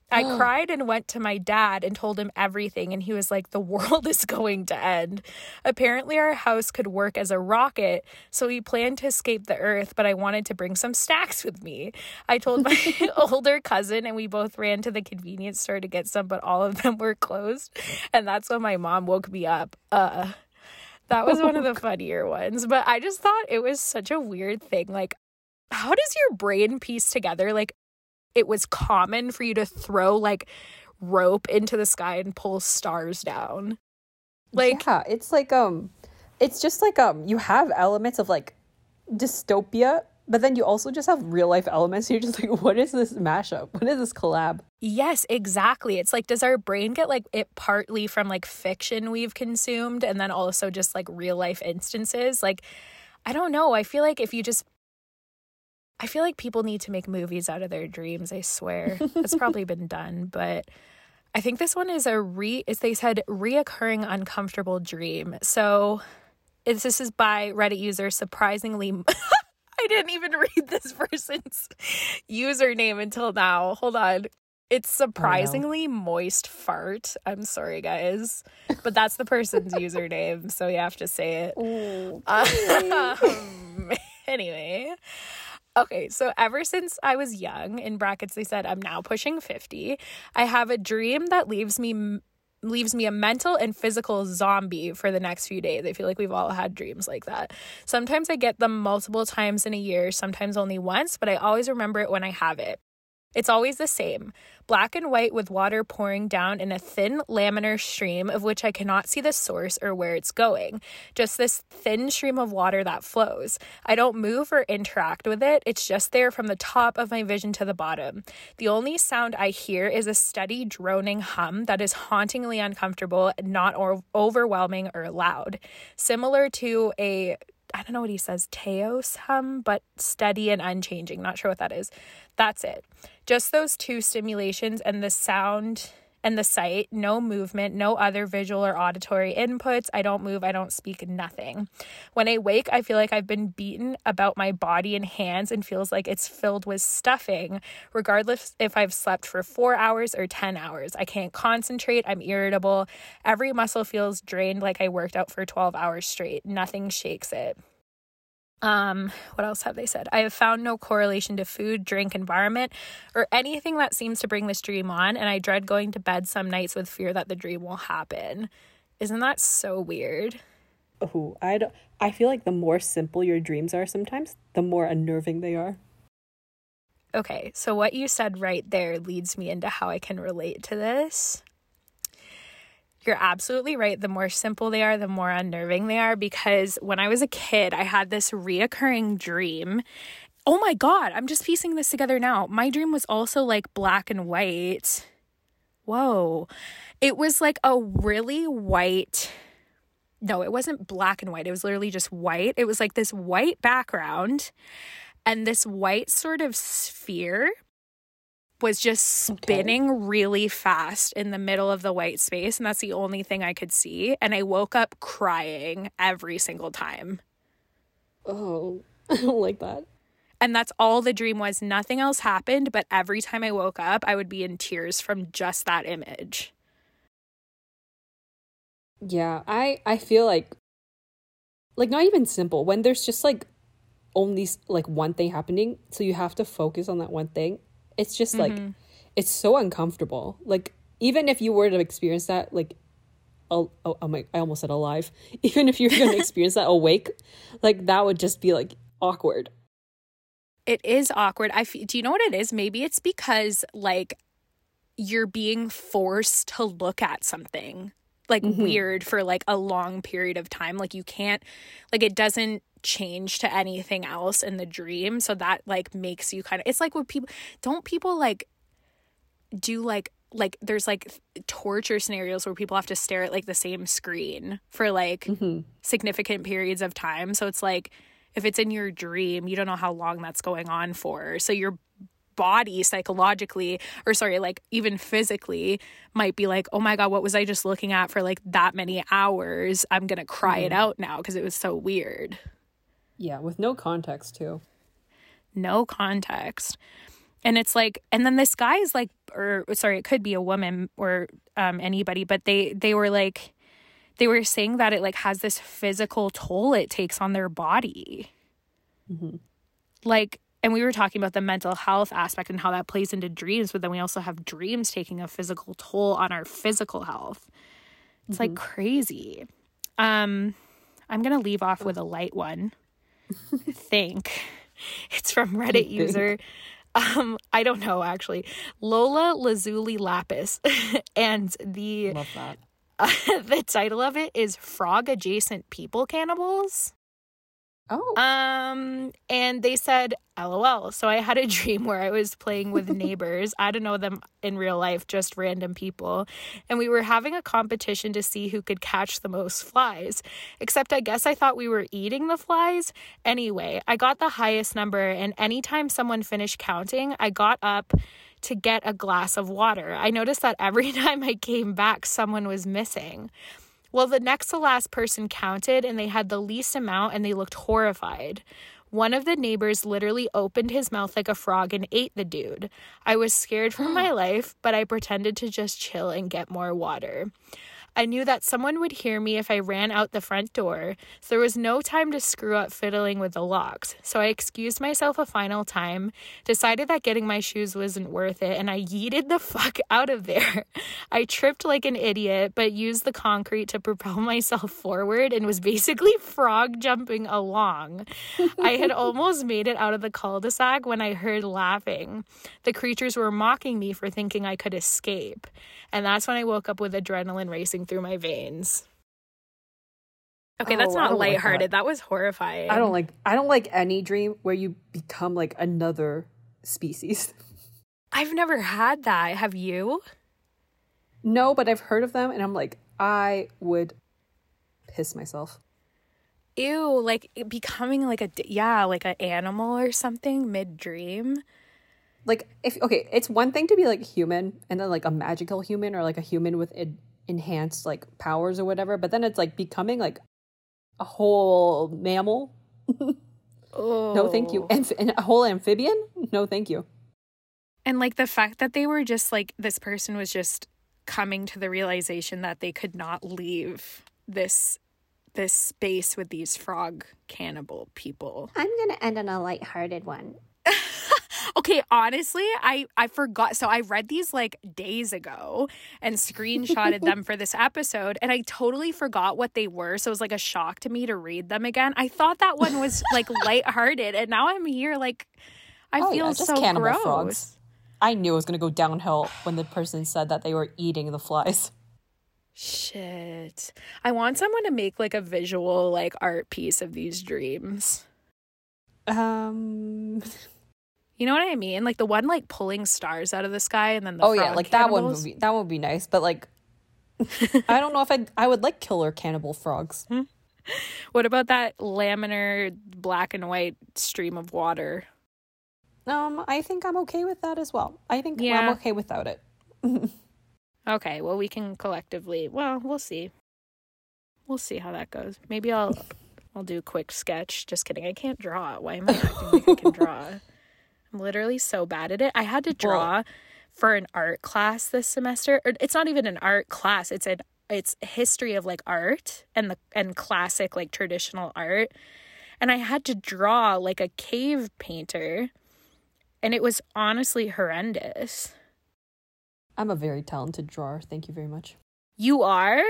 I cried and went to my dad and told him everything, and he was like, The world is going to end. Apparently, our house could work as a rocket, so we planned to escape the earth, but I wanted to bring some snacks with me. I told my older cousin, and we both ran to the convenience store to get some, but all of them were closed. And that's when my mom woke me up. Uh, that was one of the funnier ones, but I just thought it was such a weird thing. Like, how does your brain piece together like it was common for you to throw like rope into the sky and pull stars down. Like Yeah, it's like um it's just like um you have elements of like dystopia, but then you also just have real life elements. You're just like, what is this mashup? What is this collab? Yes, exactly. It's like, does our brain get like it partly from like fiction we've consumed and then also just like real life instances? Like, I don't know. I feel like if you just I feel like people need to make movies out of their dreams, I swear. It's probably been done, but I think this one is a re is they said reoccurring uncomfortable dream. So it's, this is by Reddit user surprisingly I didn't even read this person's username until now. Hold on. It's surprisingly moist fart. I'm sorry, guys, but that's the person's username, so you have to say it. Ooh, um, anyway, Okay, so ever since I was young, in brackets they said I'm now pushing 50, I have a dream that leaves me leaves me a mental and physical zombie for the next few days. I feel like we've all had dreams like that. Sometimes I get them multiple times in a year, sometimes only once, but I always remember it when I have it. It's always the same black and white with water pouring down in a thin laminar stream of which I cannot see the source or where it's going. Just this thin stream of water that flows. I don't move or interact with it, it's just there from the top of my vision to the bottom. The only sound I hear is a steady droning hum that is hauntingly uncomfortable, not overwhelming or loud. Similar to a I don't know what he says, Teos hum, but steady and unchanging. Not sure what that is. That's it. Just those two stimulations and the sound and the sight, no movement, no other visual or auditory inputs. I don't move, I don't speak, nothing. When I wake, I feel like I've been beaten about my body and hands and feels like it's filled with stuffing, regardless if I've slept for four hours or 10 hours. I can't concentrate, I'm irritable. Every muscle feels drained like I worked out for 12 hours straight. Nothing shakes it. Um, what else have they said? I have found no correlation to food, drink, environment, or anything that seems to bring this dream on, and I dread going to bed some nights with fear that the dream will happen. Isn't that so weird? Oh, I don't, I feel like the more simple your dreams are sometimes, the more unnerving they are. Okay, so what you said right there leads me into how I can relate to this. You're absolutely right. The more simple they are, the more unnerving they are. Because when I was a kid, I had this reoccurring dream. Oh my God, I'm just piecing this together now. My dream was also like black and white. Whoa. It was like a really white. No, it wasn't black and white. It was literally just white. It was like this white background and this white sort of sphere was just spinning okay. really fast in the middle of the white space. And that's the only thing I could see. And I woke up crying every single time. Oh, I don't like that. And that's all the dream was. Nothing else happened. But every time I woke up, I would be in tears from just that image. Yeah, I I feel like like not even simple when there's just like only like one thing happening so you have to focus on that one thing it's just mm-hmm. like it's so uncomfortable. Like even if you were to experience that, like oh, oh, my, I almost said alive. Even if you're going to experience that awake, like that would just be like awkward. It is awkward. I f- do you know what it is? Maybe it's because like you're being forced to look at something like mm-hmm. weird for like a long period of time. Like you can't like it doesn't change to anything else in the dream. So that like makes you kind of it's like what people don't people like do like like there's like torture scenarios where people have to stare at like the same screen for like mm-hmm. significant periods of time. So it's like if it's in your dream you don't know how long that's going on for. So your body psychologically or sorry like even physically might be like oh my god what was i just looking at for like that many hours? I'm gonna cry mm-hmm. it out now because it was so weird yeah, with no context too. No context. And it's like and then this guy is like or sorry, it could be a woman or um anybody, but they they were like they were saying that it like has this physical toll it takes on their body. Mm-hmm. Like and we were talking about the mental health aspect and how that plays into dreams, but then we also have dreams taking a physical toll on our physical health. It's mm-hmm. like crazy. Um, I'm gonna leave off with a light one think. It's from Reddit user. Um, I don't know actually. Lola Lazuli Lapis. and the. Uh, the title of it is Frog Adjacent People Cannibals. Oh. Um, and they said, LOL. So I had a dream where I was playing with neighbors. I don't know them in real life, just random people. And we were having a competition to see who could catch the most flies. Except I guess I thought we were eating the flies. Anyway, I got the highest number, and anytime someone finished counting, I got up to get a glass of water. I noticed that every time I came back, someone was missing. Well, the next to last person counted and they had the least amount and they looked horrified. One of the neighbors literally opened his mouth like a frog and ate the dude. I was scared for oh. my life, but I pretended to just chill and get more water. I knew that someone would hear me if I ran out the front door, so there was no time to screw up fiddling with the locks. So I excused myself a final time, decided that getting my shoes wasn't worth it, and I yeeted the fuck out of there. I tripped like an idiot, but used the concrete to propel myself forward and was basically frog jumping along. I had almost made it out of the cul de sac when I heard laughing. The creatures were mocking me for thinking I could escape. And that's when I woke up with adrenaline racing through my veins. Okay, that's Oh, I not don't like lighthearted. that. that. was horrifying. I don't like I don't like any dream where you become like another species. I've never had that. Have you? No, but I've heard of them and I'm like, I would piss myself. Ew, like becoming like a yeah, like an animal or something mid dream. Like if okay, it's one thing to be like human and then like a magical human or like a human with en- enhanced like powers or whatever, but then it's like becoming like a whole mammal. Oh, No, thank you. Oh. Amph- and a whole amphibian? No, thank you. And like the fact that they were just like this person was just coming to the realization that they could not leave this this space with these frog cannibal people. I'm gonna end on a lighthearted one. Okay, honestly, I I forgot. So I read these like days ago and screenshotted them for this episode, and I totally forgot what they were. So it was like a shock to me to read them again. I thought that one was like lighthearted, and now I'm here like I Oh, feel yeah, just so cannibal gross. frogs. I knew it was going to go downhill when the person said that they were eating the flies. Shit. I want someone to make like a visual like art piece of these dreams. Um. You know what I mean? Like the one like pulling stars out of the sky and then the oh yeah, like that one would be that would be nice, but like, I don't know if I I would like killer cannibal frogs. What about that laminar black and white stream of water? Um, I think I'm okay with that as well. I think Yeah. I'm okay without it. Okay, well we can collectively. Well, we'll see. We'll see how that goes. Maybe I'll I'll do a quick sketch. Just kidding. I can't draw. Why am I acting like I can draw? Literally so bad at it. I had to draw for an art class this semester. Or it's not even an art class. It's an it's history of like art and the and classic like traditional art. And I had to draw like a cave painter. And it was honestly horrendous. I'm a very talented drawer. Thank you very much. You are?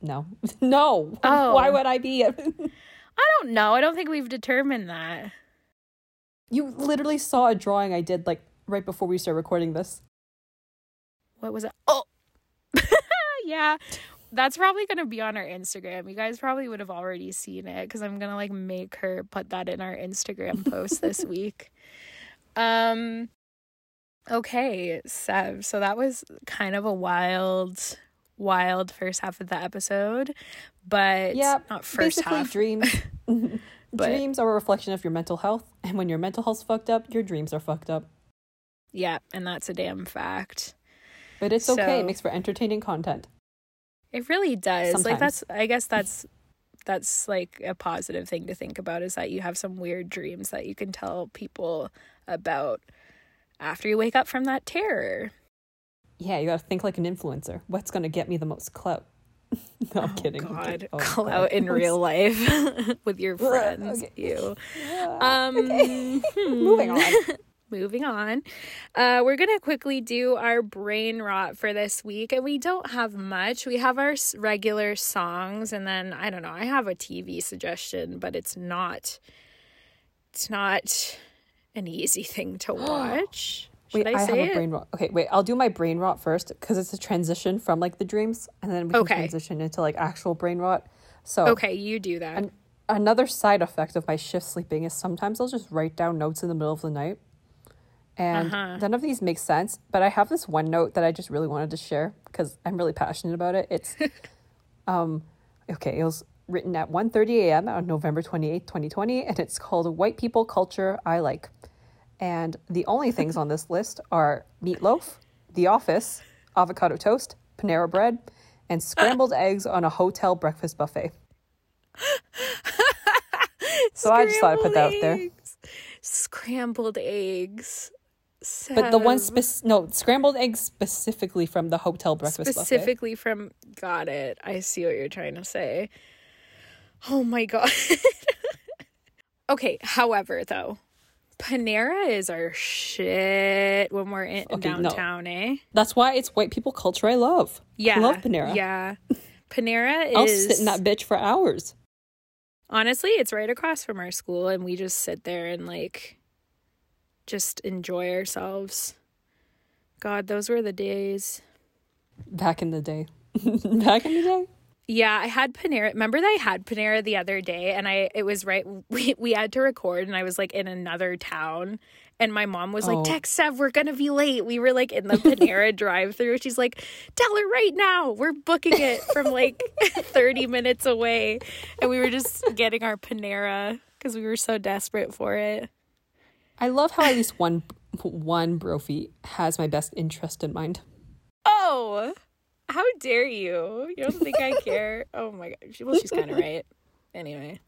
No, no. Oh. Why would I be? I don't know. I don't think we've determined that. You literally saw a drawing I did like right before we started recording this. What was it? Oh, yeah. That's probably going to be on our Instagram. You guys probably would have already seen it because I'm going to like make her put that in our Instagram post this week. Um, okay, Sev. So that was kind of a wild, wild first half of the episode, but Yeah, not first Basically, half. dreams. But- dreams are a reflection of your mental health, and when your mental health's fucked up, your dreams are fucked up. Yeah, and that's a damn fact. But it's okay. It makes for entertaining content. It really does. Like that's I guess that's that's like a positive thing to think about is that you have some weird dreams that you can tell people about after you wake up from that terror. Yeah, you gotta think like an influencer. What's gonna get me the most clout? No, I'm kidding. I'm God, kidding. Oh, clout God. in real life with your friends. okay. Ew. Yeah. Um Moving on. moving on. Uh, we're gonna quickly do our brain rot for this week, and we don't have much. We have our regular songs, and then I don't know. I have a TV suggestion, but it's not. It's not an easy thing to watch. Should Wait, I I, have a brain rot. Okay, wait, I'll do my brain rot first because it's a transition from like the dreams, and then we can Okay. transition into like actual brain rot. So, Okay, you do that. An- another side effect of my shift sleeping is sometimes I'll just write down notes in the middle of the night. And Uh-huh. none of these make sense, but I have this one note that I just really wanted to share because I'm really passionate about it. It's um okay, it was written at 1:30 a.m. on November 28th, 2020, and it's called White People Culture I Like. And the only things on this list are meatloaf, The Office, avocado toast, Panera bread, and scrambled eggs on a hotel breakfast buffet. So I just thought I'd put that out there. Scrambled eggs. But the one spec no scrambled eggs specifically from the hotel breakfast buffet. specifically from got it i see what you're trying to say oh my god okay however though panera is our shit when we're in Okay, no. downtown eh That's why it's white people culture. I love. yeah I love Panera. yeah panera I'll is sit in that bitch for hours. honestly it's right across from our school and we just sit there and like just enjoy ourselves god those were the days Back in the day. Back in the day. Yeah, I had Panera. Remember that I had Panera the other day and I it was right we we had to record and I was like in another town and my mom was like, Oh. "Text Sev, we're going to be late." We were like in the Panera drive-through. She's like, "Tell her right now. We're booking it from like 30 minutes away." And we were just getting our Panera cuz we were so desperate for it. I love how at least one one brophy has my best interest in mind. Oh, how dare you? You don't think I care? Oh my god. Well, she's kind of right. Anyway.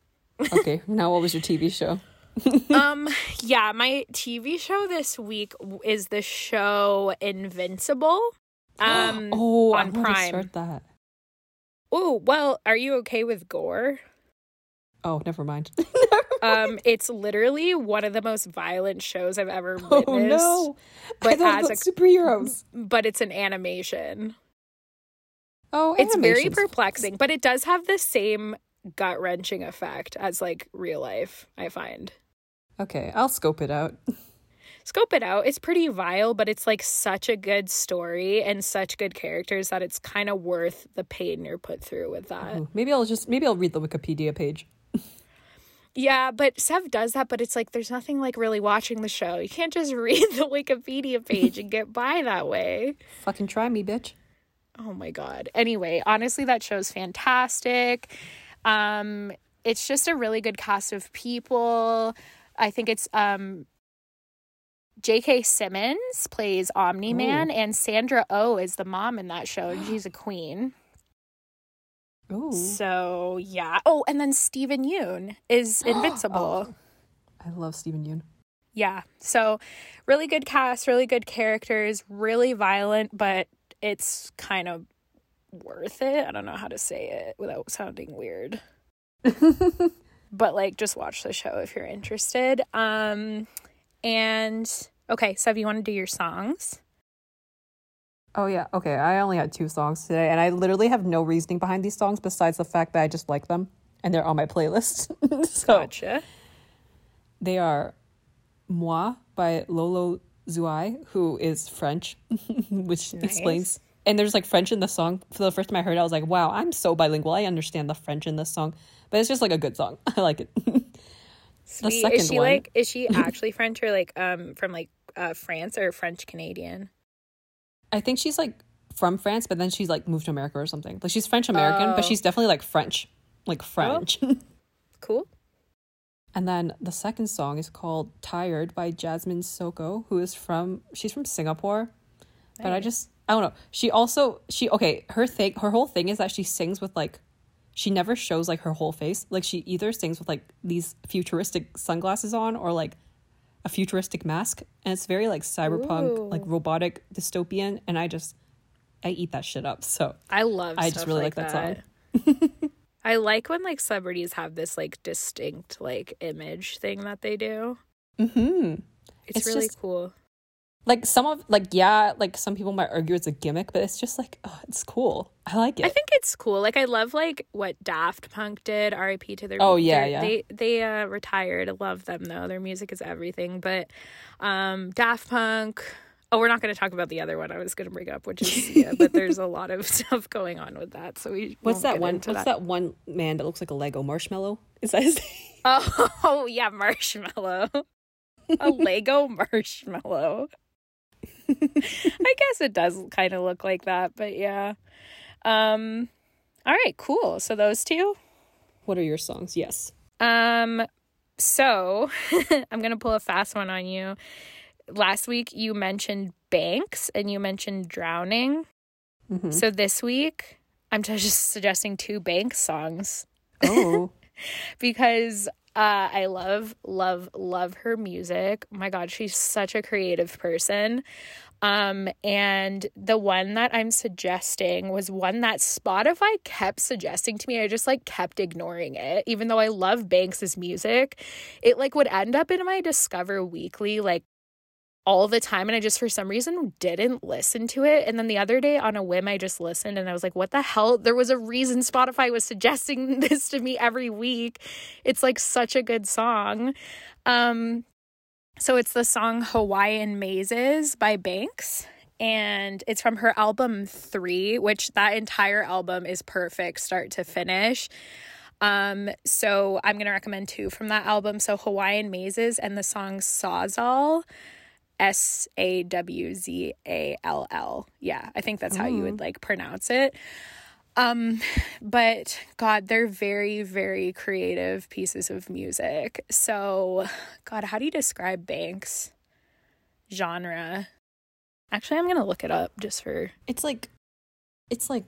Okay, now what was your TV show? um yeah my tv show this week is the show invincible um oh, I on to Prime. start that. oh well are you okay with gore Oh, never mind. um it's literally one of the most violent shows i've ever witnessed oh no! I but as a- superheroes. but it's an animation Oh, it's very perplexing but it does have the same gut-wrenching effect as like real life i find Okay, I'll scope it out. scope it out. It's pretty vile, but it's like such a good story and such good characters that it's kind of worth the pain you're put through with that. Ooh, Maybe I'll just maybe I'll read the Wikipedia page. Yeah, but Sev does that, but it's like there's nothing like really watching the show. You can't just read the Wikipedia page and get by that way. Fucking try me, bitch. Oh my god. Anyway, honestly that show's fantastic. Um it's just a really good cast of people. I think it's um J.K. Simmons plays Omni Man, and Sandra Oh is the mom in that show, and she's a queen. Ooh, So yeah. Oh, and then Steven Yeun is Invincible. Oh. I love Steven Yeun. Yeah. So really good cast, really good characters, really violent, but it's kind of worth it. I don't know how to say it without sounding weird. but like just watch the show if you're interested. Um and okay, so if you want to do your songs. Oh yeah, okay. I only had two songs today, and I literally have no reasoning behind these songs besides the fact that I just like them, and they're on my playlist. so Gotcha. they are "Moi" by Lolo Zouai, who is French, which Nice. explains. And there's like French in the song. For the first time I heard it, I was like, "Wow, I'm so bilingual. I understand the French in this song." But it's just like a good song. I like it. Sweet. second is she one- like is she actually French or like um from like uh France or French Canadian? I think she's like from France, but then she's like moved to America or something. Like she's French American, Oh. but she's definitely like French, like French. Cool. And then the second song is called Tired by Jasmine Sokko, who is from she's from Singapore. But I just I don't know. She also she okay, her thing her whole thing is that she sings with like she never shows like her whole face. Like she either sings with like these futuristic sunglasses on or like a futuristic mask. And it's very like cyberpunk, like robotic dystopian. And I just I eat that shit up. So I love I just really like, that. that I like when like celebrities have this like distinct like image thing that they do. hmm It's, It's really just- cool. like some of like yeah like some people might argue it's a gimmick but it's just like oh, it's cool i like it I think it's cool. Like I love like what Daft Punk did. R.I.P. to their. Oh, yeah, their- yeah. They they uh, retired. I love them though. Their music is everything. But um, Daft Punk. Oh, we're not going to talk about the other one I was going to bring up, which is yeah. But there's a lot of stuff going on with that. So we. what's that one what's that. one man that looks like a lego marshmallow is that his name Oh, yeah, Marshmello. a Lego marshmallow. I guess it does kind of look like that, but yeah. Um all right, cool. So those two. what are your songs yes Um so I'm going to pull a fast one on you. Last week you mentioned banks and you mentioned drowning. Mhm. So this week I'm just suggesting two bank songs oh because Uh, I love, love, love her music. Oh my God, she's such a creative person. Um, and the one that I'm suggesting was one that Spotify kept suggesting to me. I just like kept ignoring it, even though I love Banks's music. It like would end up in my Discover Weekly like all the time and I just for some reason didn't listen to it. And then the other day on a whim I just listened and I was like, what the hell? There was a reason Spotify was suggesting this to me every week. It's like such a good song. Um so it's the song Hawaiian Mazes by Banks and it's from her album 3, which that entire album is perfect start to finish. Um, so I'm gonna recommend two from that album. So Hawaiian Mazes and the song Sawzall. S A W Z A L L. Yeah, I think that's how you would like pronounce it. Um, but God, they're very, very creative pieces of music. So, God, how do you describe Banks genre? Actually, I'm gonna look it up just for It's like, it's like,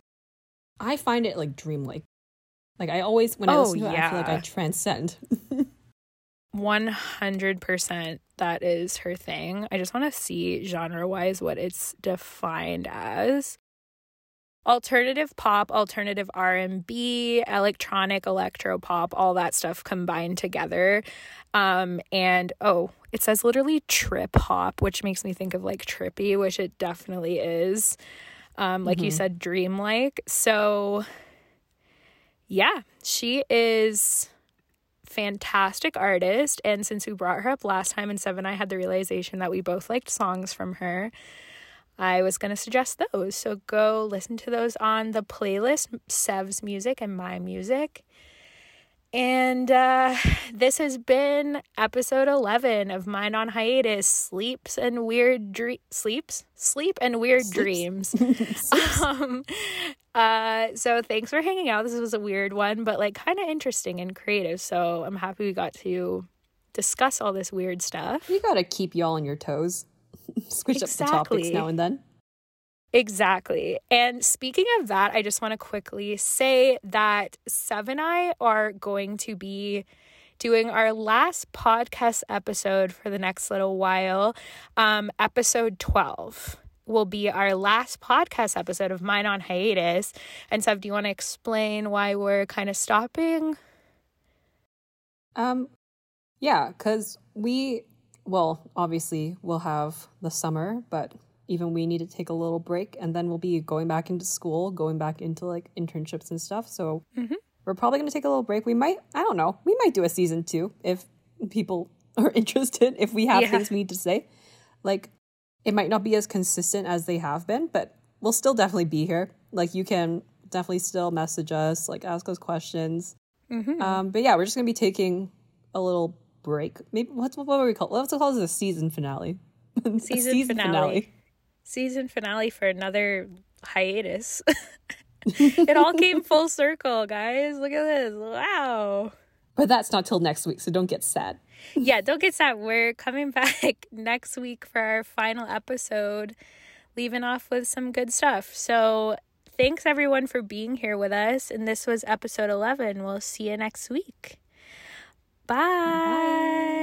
I find it like dreamlike. Like I always when I Oh, listen to it, I feel like I yeah. transcend. 100% that is her thing. I just want to see genre wise what it's defined as. Alternative pop, alternative R&B, electronic electro pop, all that stuff combined together. Um and oh, it says literally trip hop, which makes me think of like trippy, which it definitely is. Um like you said dreamlike. So yeah, she is fantastic artist. And since we brought her up last time and Seven I had the realization that we both liked songs from her. I was going to suggest those. So go listen to those on the playlist Sev's music and my music and uh, this has been episode 11 of Mind on Hiatus Sleeps and Weird Dreams Sleeps? Sleep and Weird Dreams. Um uh so thanks for hanging out. This was a weird one but like kind of interesting and creative so i'm happy we got to discuss all this weird stuff. You gotta keep y'all on your toes. Switch up the topics now and then. Exactly. And speaking of that i just want to quickly say that sev and i are going to be doing our last podcast episode for the next little while. Um episode 12 will be our last podcast episode of mind on hiatus. And sev do you want to explain why we're kind of stopping? Um, yeah, because we, well, obviously we'll have the summer, but even we need to take a little break, and then we'll be going back into school, going back into like internships and stuff. So we're probably going to take a little break. We might, I don't know, we might do a season two if people are interested. If we have Yeah. things we need to say, like it might not be as consistent as they have been, but we'll still definitely be here. Like you can definitely still message us, like ask us questions. Um, but yeah, we're just gonna be taking a little break. Maybe what's what would we call? Let's call this a season finale. A Season finale. Season finale for another hiatus. it all came full circle, guys. Look at this. Wow. But that's not till next week, so don't get sad. Yeah, don't get sad. We're coming back next week for our final episode, leaving off with some good stuff. So, thanks everyone for being here with us. And this was episode 11. We'll see you next week. Bye.